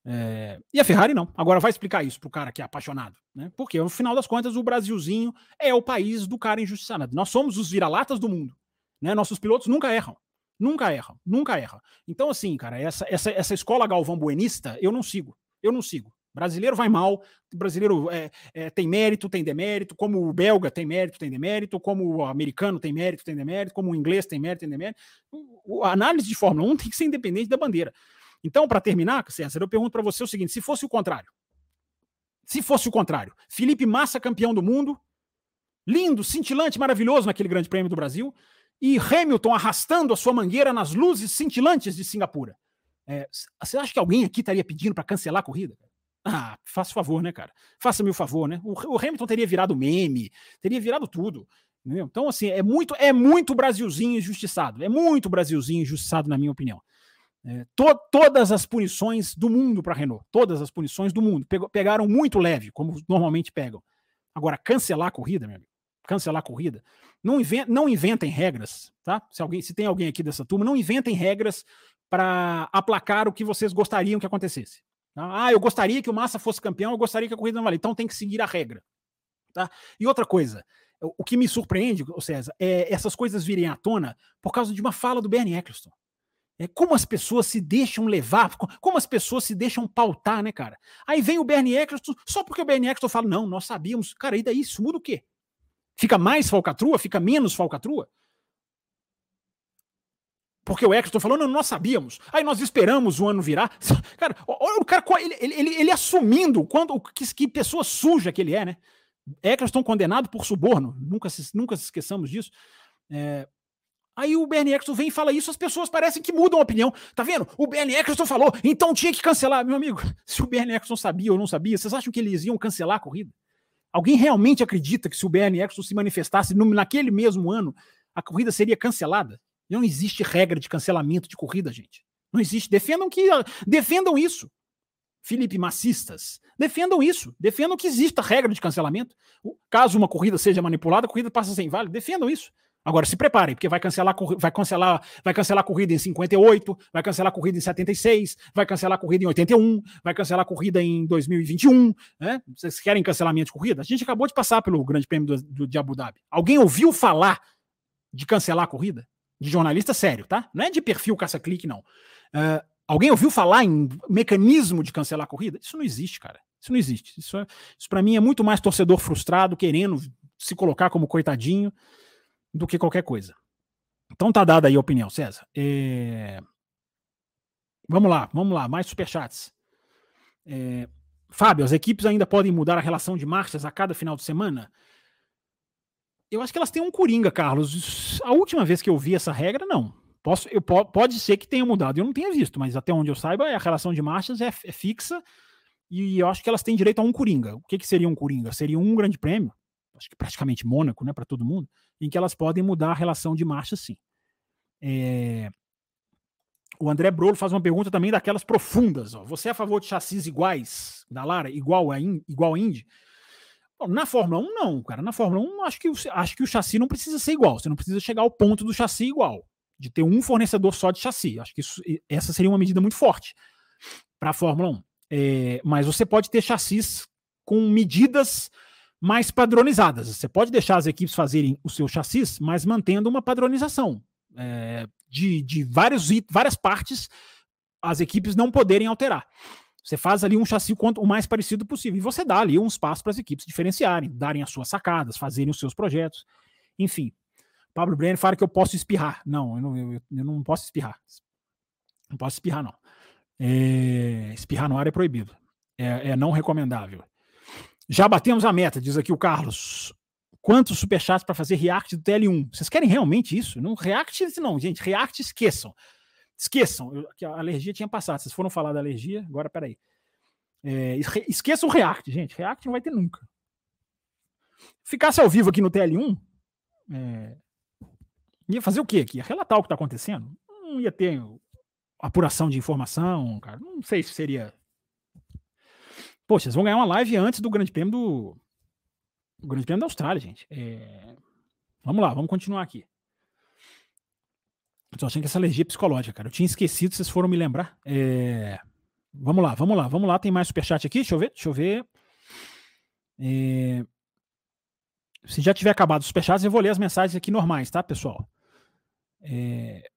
É, e a Ferrari não. Agora vai explicar isso pro cara que é apaixonado, né? Porque no final das contas o Brasilzinho é o país do cara injustiçado. Nós somos os vira-latas do mundo, né? Nossos pilotos nunca erram. Nunca erram, nunca erram. Então, assim, cara, essa, essa, essa escola Galvão Buenista, eu não sigo. Eu não sigo. Brasileiro vai mal, brasileiro é, é, tem mérito, tem demérito, como o belga tem mérito, tem demérito, como o americano tem mérito, tem demérito, como o inglês tem mérito, tem demérito. A análise de Fórmula 1 tem que ser independente da bandeira. Então, para terminar, César, eu pergunto para você o seguinte: se fosse o contrário, se fosse o contrário, Felipe Massa campeão do mundo, lindo, cintilante, maravilhoso naquele Grande Prêmio do Brasil, e Hamilton arrastando a sua mangueira nas luzes cintilantes de Singapura. É, você acha que alguém aqui estaria pedindo para cancelar a corrida? Ah, faça favor, né, cara? Faça-me o favor, né? O, o, Hamilton teria virado meme, teria virado tudo. Entendeu? Então, assim, é muito, é muito Brasilzinho injustiçado. É muito Brasilzinho injustiçado, na minha opinião. É, to, todas as punições do mundo para a Renault, todas as punições do mundo, pegou, pegaram muito leve, como normalmente pegam. Agora, cancelar a corrida, meu amigo, cancelar a corrida, não, invent, não inventem regras, tá? Se, alguém, se tem alguém aqui dessa turma, não inventem regras para aplacar o que vocês gostariam que acontecesse. Tá? Ah, eu gostaria que o Massa fosse campeão, eu gostaria que a corrida não valesse. Então tem que seguir a regra. Tá? E outra coisa, o que me surpreende, César, é essas coisas virem à tona por causa de uma fala do Bernie Eccleston. É, como as pessoas se deixam levar, como as pessoas se deixam pautar, né, cara? Aí vem o Bernie Eccleston, só porque o Bernie Eccleston fala, não, nós sabíamos. Cara, e daí isso muda o quê? Fica mais falcatrua? Fica menos falcatrua? Porque o Eccleston falou, não, nós sabíamos. Aí nós esperamos o ano virar. Cara, olha o cara, ele, ele, ele assumindo quando, que, que pessoa suja que ele é, né? Eccleston condenado por suborno, nunca se, nunca se esqueçamos disso. É, Aí o Bernie Eccleston vem e fala isso, as pessoas parecem que mudam a opinião. Tá vendo? O Bernie Eccleston falou, então tinha que cancelar. Meu amigo, se o Bernie Eccleston sabia ou não sabia, vocês acham que eles iam cancelar a corrida? Alguém realmente acredita que se o Bernie Eccleston se manifestasse no, naquele mesmo ano, a corrida seria cancelada? Não existe regra de cancelamento de corrida, gente. Não existe. Defendam que defendam isso. Felipe Macistas, defendam isso. Defendam que exista regra de cancelamento. Caso uma corrida seja manipulada, a corrida passa sem vale. Defendam isso. Agora se preparem, porque vai cancelar, vai cancelar, vai cancelar a corrida em 58, vai cancelar a corrida em 76, vai cancelar a corrida em 81, vai cancelar a corrida em 2021, né? Vocês querem cancelamento de corrida? A gente acabou de passar pelo Grande Prêmio do, do, de Abu Dhabi. Alguém ouviu falar de cancelar a corrida? De jornalista sério, tá? Não é de perfil caça-clique, não. Uh, alguém ouviu falar em mecanismo de cancelar a corrida? Isso não existe, cara. Isso não existe. Isso, é, isso para mim é muito mais torcedor frustrado, querendo se colocar como coitadinho do que qualquer coisa. Então tá dada aí a opinião, César. É... Vamos lá, vamos lá, mais superchats. É... Fábio, as equipes ainda podem mudar a relação de marchas a cada final de semana? Eu acho que elas têm um coringa, Carlos. A última vez que eu vi essa regra, não. Posso, eu, pode ser que tenha mudado, eu não tenha visto, mas até onde eu saiba, a relação de marchas é, é fixa e eu acho que elas têm direito a um coringa. O que, que seria um coringa? Seria um grande prêmio, acho que praticamente Mônaco, né, para todo mundo em que elas podem mudar a relação de marcha, sim. É... O André Brolo faz uma pergunta também daquelas profundas. Ó. Você é a favor de chassis iguais da Lara, igual a, in, igual a Indy? Bom, na Fórmula 1, não, cara. Na Fórmula 1, acho que, acho que o chassi não precisa ser igual. Você não precisa chegar ao ponto do chassi igual, de ter um fornecedor só de chassi. Acho que isso, essa seria uma medida muito forte para a Fórmula 1. É, mas você pode ter chassis com medidas mais padronizadas. Você pode deixar as equipes fazerem o seu chassis, mas mantendo uma padronização é, de, de vários, várias partes, as equipes não poderem alterar. Você faz ali um chassi quanto o mais parecido possível. E você dá ali um espaço para as equipes diferenciarem, darem as suas sacadas, fazerem os seus projetos. Enfim. Pablo Brenner fala que eu posso espirrar. Não, eu não, eu, eu não posso espirrar. Não posso espirrar, não. É, espirrar no ar é proibido. É, é não recomendável. Já batemos a meta, diz aqui o Carlos. Quantos superchats para fazer react do TL1? Vocês querem realmente isso? Não react, não, gente. React, esqueçam. Esqueçam, eu, a alergia tinha passado. Vocês foram falar da alergia, agora peraí. É, esqueçam o React, gente. React não vai ter nunca. Ficasse ao vivo aqui no TL1, é, ia fazer o quê aqui? Relatar o que está acontecendo? Não ia ter apuração de informação, cara. Não sei se seria. Poxa, vocês vão ganhar uma live antes do Grande Prêmio do. O Grande Prêmio da Austrália, gente. É... Vamos lá, vamos continuar aqui. Tô achando que essa alergia é psicológica, cara. Eu tinha esquecido, vocês foram me lembrar. É... Vamos lá, vamos lá, vamos lá. Tem mais superchat aqui? Deixa eu ver, deixa eu ver. É... Se já tiver acabado os superchats, eu vou ler as mensagens aqui normais, tá, pessoal? É...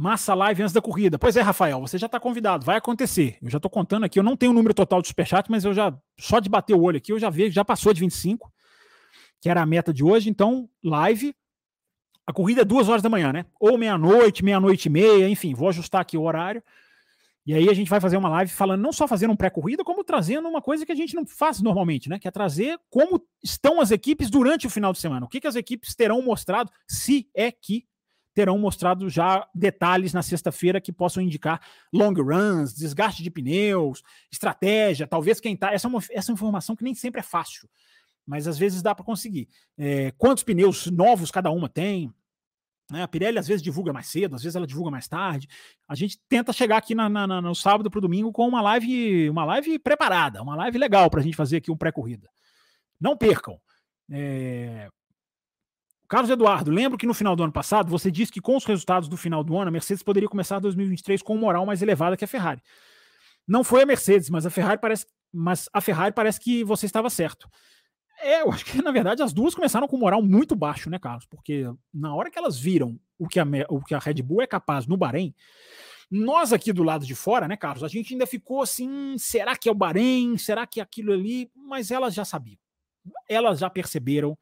Massa live antes da corrida. Pois é, Rafael, você já está convidado, vai acontecer. Eu já estou contando aqui, eu não tenho o número total de superchat, mas eu já, só de bater o olho aqui, eu já vejo, já passou de 25, que era a meta de hoje. Então, live a corrida é duas horas da manhã, né? Ou meia-noite, meia-noite e meia, enfim, vou ajustar aqui o horário. E aí a gente vai fazer uma live falando não só fazendo um pré-corrida, como trazendo uma coisa que a gente não faz normalmente, né? Que é trazer como estão as equipes durante o final de semana. O que, que as equipes terão mostrado, se é que terão mostrado já detalhes na sexta-feira que possam indicar long runs, desgaste de pneus, estratégia, talvez quem tá. Essa, é essa informação que nem sempre é fácil, mas às vezes dá para conseguir. É, quantos pneus novos cada uma tem? Né? A Pirelli às vezes divulga mais cedo, às vezes ela divulga mais tarde. A gente tenta chegar aqui na, na, no sábado para o domingo com uma live, uma live preparada, uma live legal para a gente fazer aqui um pré-corrida. Não percam. É... Carlos Eduardo, lembro que no final do ano passado você disse que com os resultados do final do ano a Mercedes poderia começar 2023 com moral mais elevada que a Ferrari. Não foi a Mercedes, mas a Ferrari parece, mas a Ferrari parece que você estava certo. É, eu acho que na verdade as duas começaram com moral muito baixo, né, Carlos? Porque na hora que elas viram o que a, o que a Red Bull é capaz no Bahrein, nós aqui do lado de fora, né, Carlos, a gente ainda ficou assim: será que é o Bahrein? Será que é aquilo ali? Mas elas já sabiam. Elas já perceberam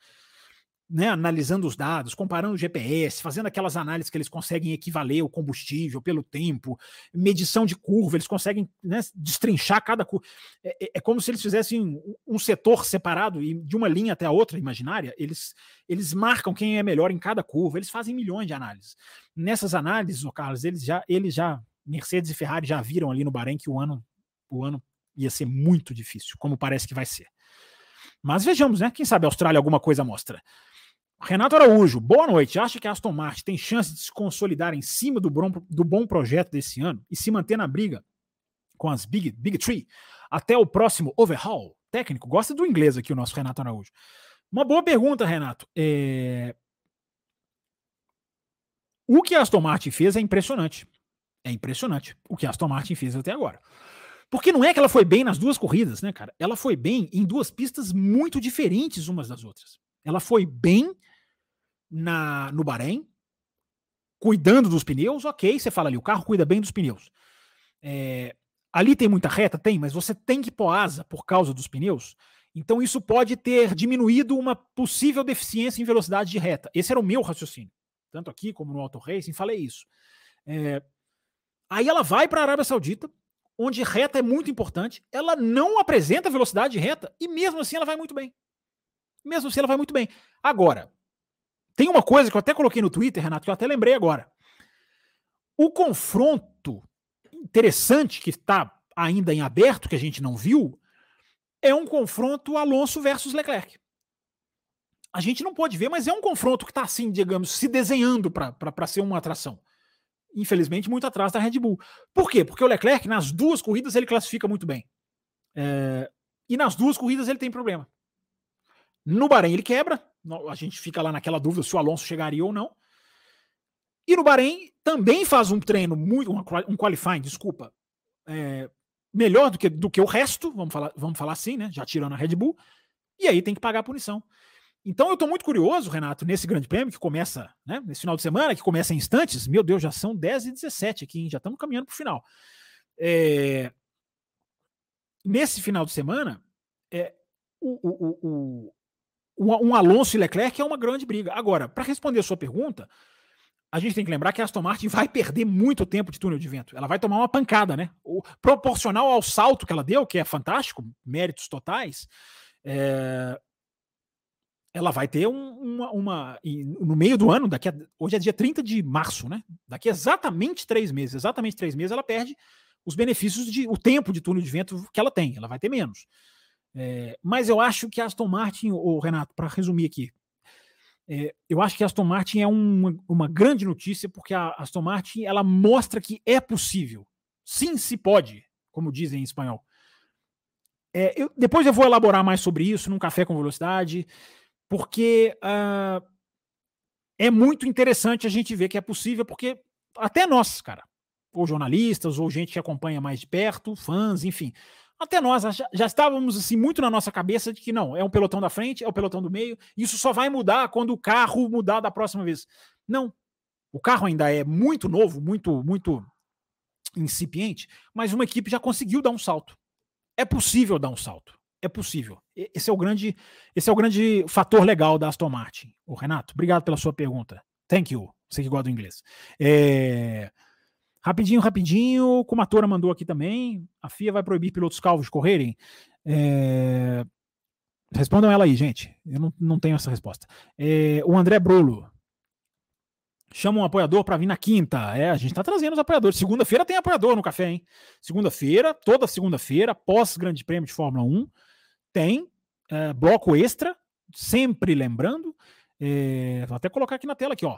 né, analisando os dados, comparando o GPS, fazendo aquelas análises que eles conseguem equivaler o combustível pelo tempo, medição de curva, eles conseguem né, destrinchar cada curva. É, é, é, como se eles fizessem um setor separado e de uma linha até a outra imaginária, eles, eles marcam quem é melhor em cada curva, eles fazem milhões de análises. Nessas análises, o Carlos, eles já, eles já, Mercedes e Ferrari já viram ali no Bahrein que o ano, o ano ia ser muito difícil, como parece que vai ser. Mas vejamos, né? Quem sabe a Austrália alguma coisa mostra. Renato Araújo, boa noite. Acha que a Aston Martin tem chance de se consolidar em cima do bom, do bom projeto desse ano e se manter na briga com as Big, Big Three até o próximo overhaul técnico? Gosta do inglês aqui o nosso Renato Araújo. Uma boa pergunta, Renato. É... O que a Aston Martin fez é impressionante. É impressionante o que a Aston Martin fez até agora. Porque não é que ela foi bem nas duas corridas, né, cara? Ela foi bem em duas pistas muito diferentes umas das outras. Ela foi bem na no Bahrein, cuidando dos pneus, ok, você fala ali, o carro cuida bem dos pneus. É, ali tem muita reta? Tem, mas você tem que pôr asa por causa dos pneus. Então isso pode ter diminuído uma possível deficiência em velocidade de reta. Esse era o meu raciocínio. Tanto aqui como no Auto Racing, falei isso. É, aí ela vai para a Arábia Saudita, onde reta é muito importante. Ela não apresenta velocidade de reta e mesmo assim ela vai muito bem. Mesmo assim ela vai muito bem. Agora, tem uma coisa que eu até coloquei no Twitter, Renato, que eu até lembrei agora. O confronto interessante que está ainda em aberto, que a gente não viu, é um confronto Alonso versus Leclerc. A gente não pode ver, mas é um confronto que está assim, digamos, se desenhando para ser uma atração. Infelizmente, muito atrás da Red Bull. Por quê? Porque o Leclerc, nas duas corridas, ele classifica muito bem. É... E nas duas corridas ele tem problema. No Bahrein ele quebra, a gente fica lá naquela dúvida se o Alonso chegaria ou não. E no Bahrein também faz um treino muito, um qualifying, desculpa, é, melhor do que, do que o resto, vamos falar, vamos falar assim, né? Já tirando a Red Bull, e aí tem que pagar a punição. Então eu estou muito curioso, Renato, nesse grande prêmio que começa, né, nesse final de semana, que começa em instantes. Meu Deus, já são 10 e 17 aqui, hein? já estamos caminhando para o final. É, nesse final de semana, é, o, o, o, um Alonso e Leclerc é uma grande briga. Agora, para responder a sua pergunta, a gente tem que lembrar que a Aston Martin vai perder muito tempo de túnel de vento. Ela vai tomar uma pancada, né? O, proporcional ao salto que ela deu, que é fantástico, méritos totais, é, ela vai ter um, uma, uma, No meio do ano, daqui a, hoje é dia 30 de março, né? Daqui exatamente três meses, exatamente três meses, ela perde os benefícios de o tempo de túnel de vento que ela tem. Ela vai ter menos. É, mas eu acho que Aston Martin, o Renato, para resumir aqui, é, eu acho que Aston Martin é uma, uma grande notícia, porque a Aston Martin ela mostra que é possível. Sim, se pode, como dizem em espanhol. É, eu, depois eu vou elaborar mais sobre isso num café com velocidade, porque uh, é muito interessante a gente ver que é possível, porque até nós, cara, ou jornalistas, ou gente que acompanha mais de perto, fãs, enfim, até nós já, estávamos assim muito na nossa cabeça de que não, é um pelotão da frente, é o pelotão do meio, isso só vai mudar quando o carro mudar da próxima vez. Não. O carro ainda é muito novo, muito muito incipiente, mas uma equipe já conseguiu dar um salto. É possível dar um salto. É possível. Esse é o grande, esse é o grande fator legal da Aston Martin. O Renato, obrigado pela sua pergunta. Thank you. Você que gosta do inglês. É... Rapidinho, rapidinho, como a Tora mandou aqui também, a FIA vai proibir pilotos calvos correrem? É... Respondam ela aí, gente. Eu não, não tenho essa resposta. É... O André Brolo. Chama um apoiador para vir na quinta. É, a gente está trazendo os apoiadores. Segunda-feira tem apoiador no café, hein? Segunda-feira, toda segunda-feira, pós Grande Prêmio de Fórmula 1, tem é, bloco extra, sempre lembrando. É, vou até colocar aqui na tela aqui, ó.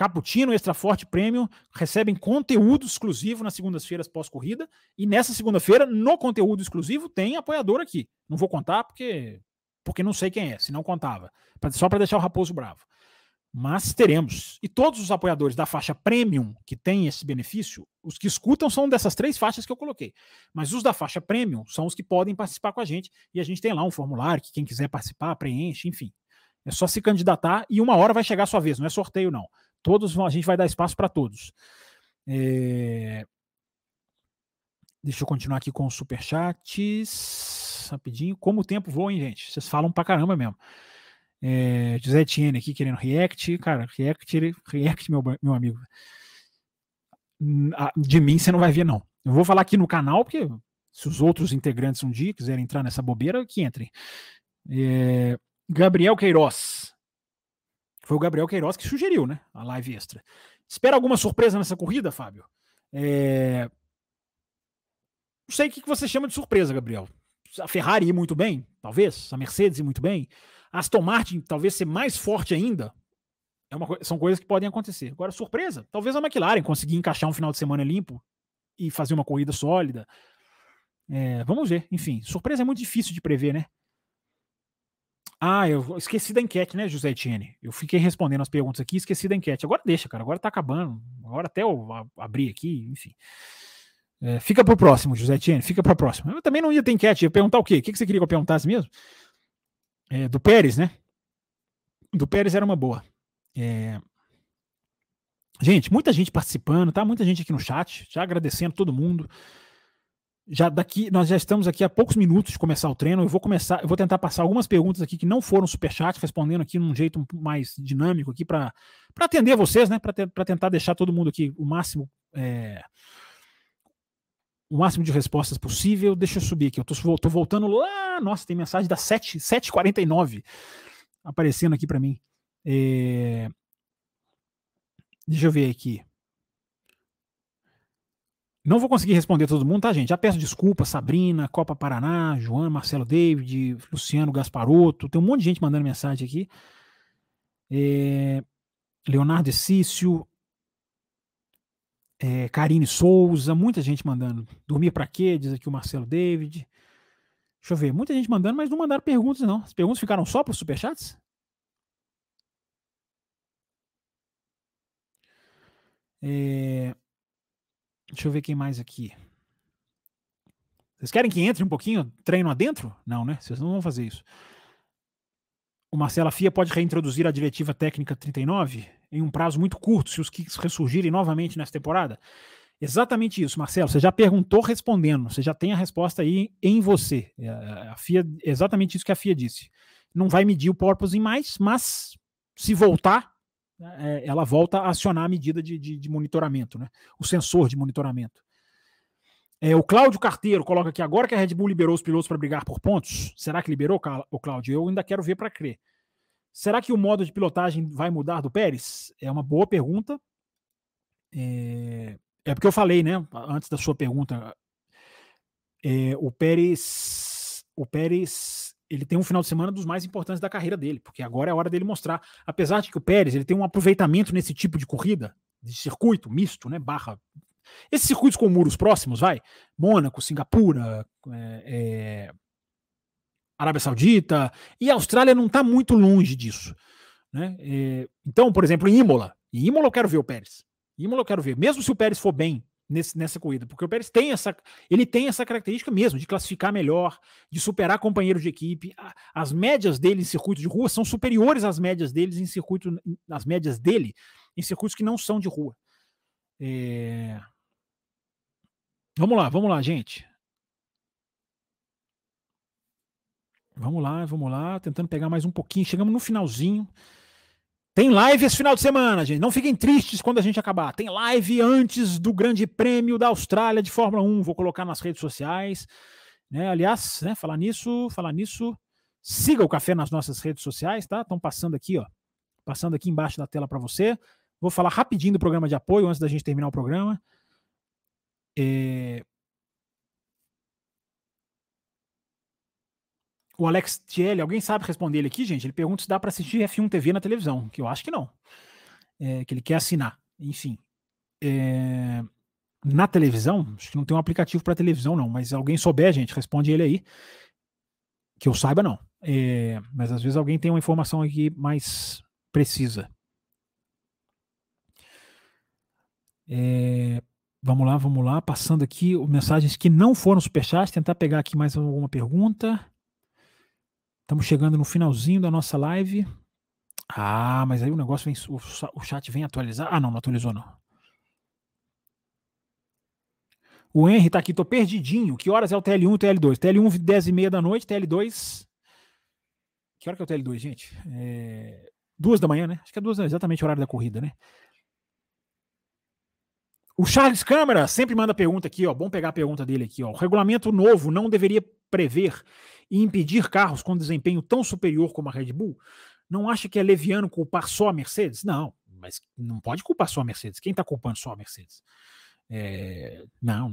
Cappuccino Extra Forte Premium recebem conteúdo exclusivo nas segundas-feiras pós-corrida. E nessa segunda-feira, no conteúdo exclusivo, tem apoiador aqui. Não vou contar porque, porque não sei quem é, se não contava. Só para deixar o Raposo bravo. Mas teremos. E todos os apoiadores da faixa Premium que têm esse benefício, os que escutam são dessas três faixas que eu coloquei. Mas os da faixa Premium são os que podem participar com a gente. E a gente tem lá um formulário que quem quiser participar, preenche, enfim. É só se candidatar e uma hora vai chegar a sua vez, não é sorteio, não. Todos a gente vai dar espaço para todos. É... Deixa eu continuar aqui com os superchats. Rapidinho. Como o tempo voa, hein, gente? Vocês falam pra caramba mesmo. É... José Etienne aqui querendo react. Cara, react, react meu, meu amigo. De mim você não vai ver, não. Eu vou falar aqui no canal, porque se os outros integrantes um dia quiserem entrar nessa bobeira, que entrem. É... Gabriel Queiroz. Foi o Gabriel Queiroz que sugeriu, né? A live extra. Espera alguma surpresa nessa corrida, Fábio? É... Não sei o que você chama de surpresa, Gabriel. A Ferrari ir muito bem, talvez. A Mercedes ir muito bem. A Aston Martin talvez ser mais forte ainda. É uma, são coisas que podem acontecer. Agora, surpresa, talvez a McLaren conseguir encaixar um final de semana limpo e fazer uma corrida sólida. É, vamos ver. Enfim, surpresa é muito difícil de prever, né? Ah, eu esqueci da enquete, né, José Etienne? Eu fiquei respondendo as perguntas aqui, esqueci da enquete. Agora deixa, cara. Agora tá acabando. Agora até eu abrir aqui, enfim. É, fica pro próximo, José Etienne. Fica pra próxima. Eu também não ia ter enquete. Ia perguntar o quê? O que você queria que eu perguntasse mesmo? É, do Pérez, né? Do Pérez era uma boa. É... Gente, muita gente participando, tá? Muita gente aqui no chat, já agradecendo todo mundo já daqui, nós já estamos aqui há poucos minutos de começar o treino. Eu vou começar, eu vou tentar passar algumas perguntas aqui que não foram superchat, respondendo aqui num jeito mais dinâmico aqui para atender vocês, né? Para tentar deixar todo mundo aqui o máximo é, o máximo de respostas possível. Deixa eu subir aqui. Eu tô, tô voltando lá. Nossa, tem mensagem da 7, 7h49 aparecendo aqui para mim. É, deixa eu ver aqui. Não vou conseguir responder todo mundo, tá, gente? Já peço desculpa, Sabrina, Copa Paraná, João, Marcelo David, Luciano Gasparotto, tem um monte de gente mandando mensagem aqui. É, Leonardo Essício, é, Karine Souza, muita gente mandando. Dormir para quê? Diz aqui o Marcelo David. Deixa eu ver. Muita gente mandando, mas não mandaram perguntas, não. As perguntas ficaram só para os superchats? É... Deixa eu ver quem mais aqui. Vocês querem que entre um pouquinho treino adentro? Não, né? Vocês não vão fazer isso. O Marcelo Fia pode reintroduzir a diretiva técnica 39 em um prazo muito curto, se os kicks ressurgirem novamente nessa temporada? Exatamente isso, Marcelo. Você já perguntou respondendo, você já tem a resposta aí em você. É, a FIA, exatamente isso que a FIA disse. Não vai medir o porpoising mais, mas se voltar, é, ela volta a acionar a medida de, de, de monitoramento, né? o sensor de monitoramento. É, o Cláudio Carteiro coloca aqui agora que a Red Bull liberou os pilotos para brigar por pontos. Será que liberou, o Cláudio? Eu ainda quero ver para crer. Será que o modo de pilotagem vai mudar do Pérez? É uma boa pergunta. É, é porque eu falei, né, antes da sua pergunta, é, o Pérez, o Pérez, ele tem um final de semana dos mais importantes da carreira dele, porque agora é a hora dele mostrar, apesar de que o Pérez, ele tem um aproveitamento nesse tipo de corrida, de circuito misto, né, barra, esses circuitos com muros próximos, vai, Mônaco, Singapura, é, é, Arábia Saudita, e a Austrália não está muito longe disso, né, é, então, por exemplo, em Imola, em Imola eu quero ver o Pérez, Imola eu quero ver, mesmo se o Pérez for bem nesse, nessa corrida, porque o Pérez tem essa, ele tem essa característica mesmo de classificar melhor, de superar companheiros de equipe. As médias dele em circuito de rua são superiores às médias deles em circuito, as médias dele em circuitos que não são de rua. É... Vamos lá, vamos lá, gente. Vamos lá, vamos lá, tentando pegar mais um pouquinho. Chegamos no finalzinho. Tem live esse final de semana, gente. Não fiquem tristes quando a gente acabar. Tem live antes do Grande Prêmio da Austrália de Fórmula 1. Vou colocar nas redes sociais. Né? Aliás, né, falar nisso, falar nisso, siga o café nas nossas redes sociais, tá? Estão passando aqui, ó. Passando aqui embaixo da tela para você. Vou falar rapidinho do programa de apoio antes da gente terminar o programa. É, O Alex Tielli, alguém sabe responder ele aqui, gente? Ele pergunta se dá para assistir F1 TV na televisão, que eu acho que não. É, que ele quer assinar. Enfim. É, na televisão, acho que não tem um aplicativo para televisão, não. Mas alguém souber, gente, responde ele aí. Que eu saiba, não. É, mas às vezes alguém tem uma informação aqui mais precisa. É, vamos lá, vamos lá. Passando aqui mensagens que não foram superchat. Tentar pegar aqui mais alguma pergunta. Estamos chegando no finalzinho da nossa live. Ah, mas aí o negócio vem. O chat vem atualizar. Ah, não, não atualizou, não. O Henry tá aqui, tô perdidinho. Que horas é o TL1 e o TL2? TL1, 10 e meia da noite, TL2. Que hora que é o TL2, gente? É... Duas da manhã, né? Acho que é duas, exatamente o horário da corrida, né? O Charles Câmara sempre manda pergunta aqui, ó. Bom pegar a pergunta dele aqui, ó. O regulamento novo não deveria prever e impedir carros com desempenho tão superior como a Red Bull? Não acha que é leviano culpar só a Mercedes? Não, mas não pode culpar só a Mercedes. Quem está culpando só a Mercedes? É, não,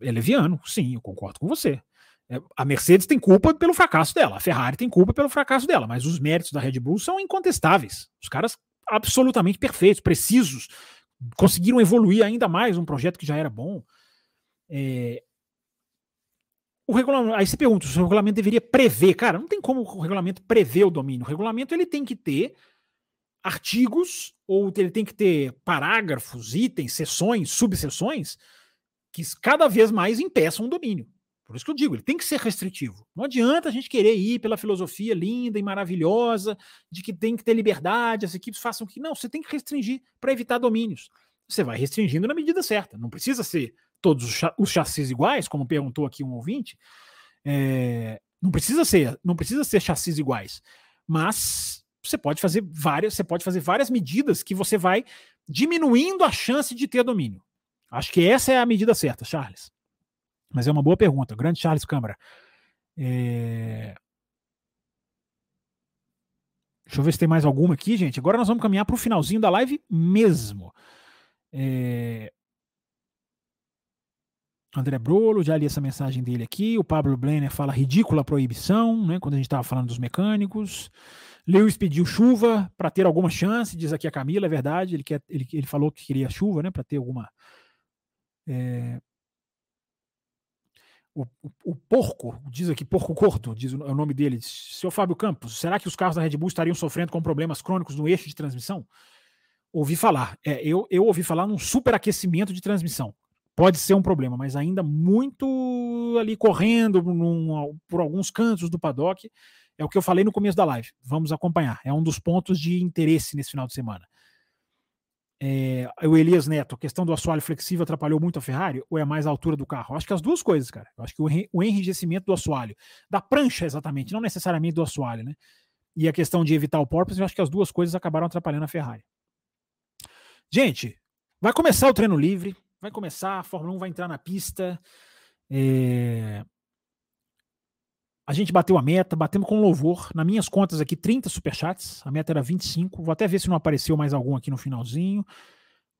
é leviano, sim, eu concordo com você. É, a Mercedes tem culpa pelo fracasso dela, a Ferrari tem culpa pelo fracasso dela, mas os méritos da Red Bull são incontestáveis. Os caras absolutamente perfeitos, precisos, conseguiram evoluir ainda mais um projeto que já era bom. É, o regulamento, aí você pergunta se o regulamento deveria prever. Cara, não tem como o regulamento prever o domínio. O regulamento ele tem que ter artigos, ou ele tem que ter parágrafos, itens, seções, subseções, que cada vez mais impeçam o domínio. Por isso que eu digo, ele tem que ser restritivo. Não adianta a gente querer ir pela filosofia linda e maravilhosa de que tem que ter liberdade, as equipes façam o que. Não, você tem que restringir para evitar domínios. Você vai restringindo na medida certa. Não precisa ser todos os chassis iguais, como perguntou aqui um ouvinte, é, não precisa ser, não precisa ser chassis iguais, mas você pode fazer várias, você pode fazer várias medidas que você vai diminuindo a chance de ter domínio. Acho que essa é a medida certa, Charles. Mas é uma boa pergunta, grande Charles Câmara. É... Deixa eu ver se tem mais alguma aqui, gente. Agora nós vamos caminhar para o finalzinho da live mesmo. É... André Brolo, já li essa mensagem dele aqui. O Pablo Blenner fala ridícula proibição, né? Quando a gente estava falando dos mecânicos. Lewis pediu chuva para ter alguma chance, diz aqui a Camila, é verdade. Ele, quer, ele, ele falou que queria chuva, né? Para ter alguma. É... o, o, o, porco, diz aqui, porco corto, diz o, é o nome dele. Seu Fábio Campos, será que os carros da Red Bull estariam sofrendo com problemas crônicos no eixo de transmissão? Ouvi falar. É, eu, eu ouvi falar num superaquecimento de transmissão. Pode ser um problema, mas ainda muito ali correndo num, por alguns cantos do paddock. É o que eu falei no começo da live. Vamos acompanhar. É um dos pontos de interesse nesse final de semana. É, o Elias Neto, a questão do assoalho flexível atrapalhou muito a Ferrari ou é mais a altura do carro? Acho que as duas coisas, cara. Eu acho que o, o enrijecimento do assoalho, da prancha exatamente, não necessariamente do assoalho, né? E a questão de evitar o porpoise, eu acho que as duas coisas acabaram atrapalhando a Ferrari. Gente, vai começar o treino livre, vai começar, a Fórmula 1 vai entrar na pista. É, a gente bateu a meta, batemos com louvor. Nas minhas contas aqui, 30 superchats. A meta era 25. Vou até ver se não apareceu mais algum aqui no finalzinho,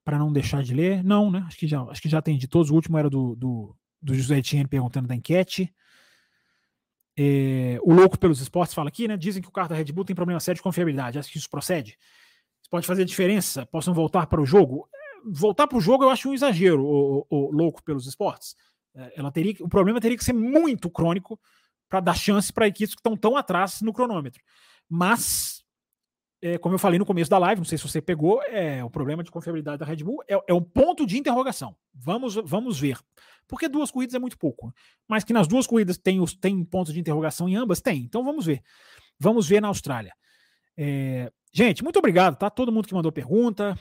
para não deixar de ler. Não, né? Acho que já, acho que já atendi todos. O último era do, do, do José Etienne perguntando da enquete. É, o louco pelos esportes fala aqui, né? Dizem que o carro da Red Bull tem problema sério de confiabilidade. Acho que isso procede. Isso pode fazer diferença? Possam voltar para o jogo? Voltar para o jogo eu acho um exagero, o, o, o louco pelos esportes. É, ela teria, o problema teria que ser muito crônico para dar chance para equipes que estão tão atrás no cronômetro. Mas, é, como eu falei no começo da live, não sei se você pegou, é, o problema de confiabilidade da Red Bull é, é um ponto de interrogação. Vamos, vamos ver. Porque duas corridas é muito pouco. Mas que nas duas corridas tem, os, tem pontos de interrogação em ambas? Tem. Então vamos ver. Vamos ver na Austrália. É, gente, muito obrigado, tá? Todo mundo que mandou pergunta.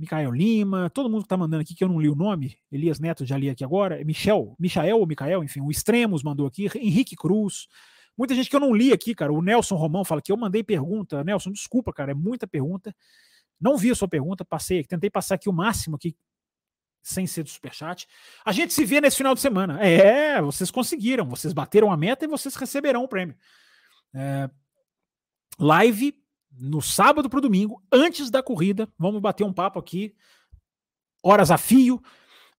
Micael Lima, todo mundo que tá mandando aqui, que eu não li o nome, Elias Neto já li aqui agora, Michel, Michael ou Micael, enfim, o Extremos mandou aqui, Henrique Cruz, muita gente que eu não li aqui, cara, o Nelson Romão fala que eu mandei pergunta, Nelson, desculpa, cara, é muita pergunta, não vi a sua pergunta, passei, tentei passar aqui o máximo aqui, sem ser do superchat. A gente se vê nesse final de semana. É, vocês conseguiram, vocês bateram a meta e vocês receberão o prêmio. É, live no sábado para o domingo, antes da corrida. Vamos bater um papo aqui, horas a fio,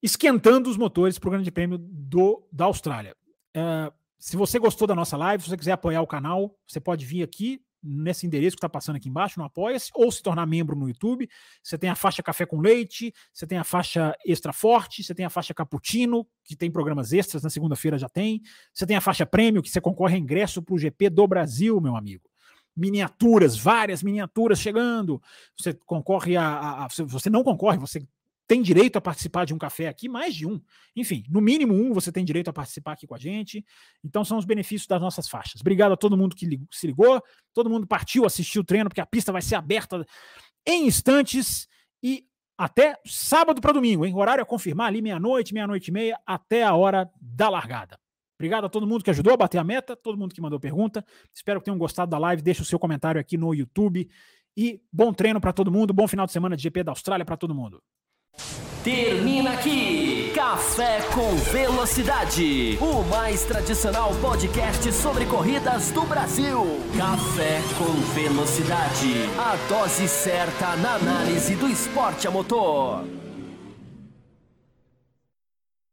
esquentando os motores para o Grande Prêmio do, da Austrália. Uh, se você gostou da nossa live, se você quiser apoiar o canal, você pode vir aqui nesse endereço que está passando aqui embaixo, no Apoia-se, ou se tornar membro no YouTube. Você tem a faixa Café com Leite, você tem a faixa Extra Forte, você tem a faixa Cappuccino, que tem programas extras, na segunda-feira já tem. Você tem a faixa Prêmio, que você concorre a ingresso para o GP do Brasil, meu amigo miniaturas, várias miniaturas chegando. Você concorre a, a, a, Você não concorre, você tem direito a participar de um café aqui, mais de um. Enfim, no mínimo um você tem direito a participar aqui com a gente. Então são os benefícios das nossas faixas. Obrigado a todo mundo que ligou, se ligou, todo mundo partiu assistir o treino, porque a pista vai ser aberta em instantes e até sábado para domingo, hein? Horário a confirmar ali meia-noite, meia-noite e meia, até a hora da largada. Obrigado a todo mundo que ajudou a bater a meta, todo mundo que mandou pergunta. Espero que tenham gostado da live. Deixe o seu comentário aqui no YouTube. E bom treino para todo mundo, bom final de semana de GP da Austrália para todo mundo. Termina aqui Café com Velocidade, o mais tradicional podcast sobre corridas do Brasil. Café com Velocidade, a dose certa na análise do esporte a motor.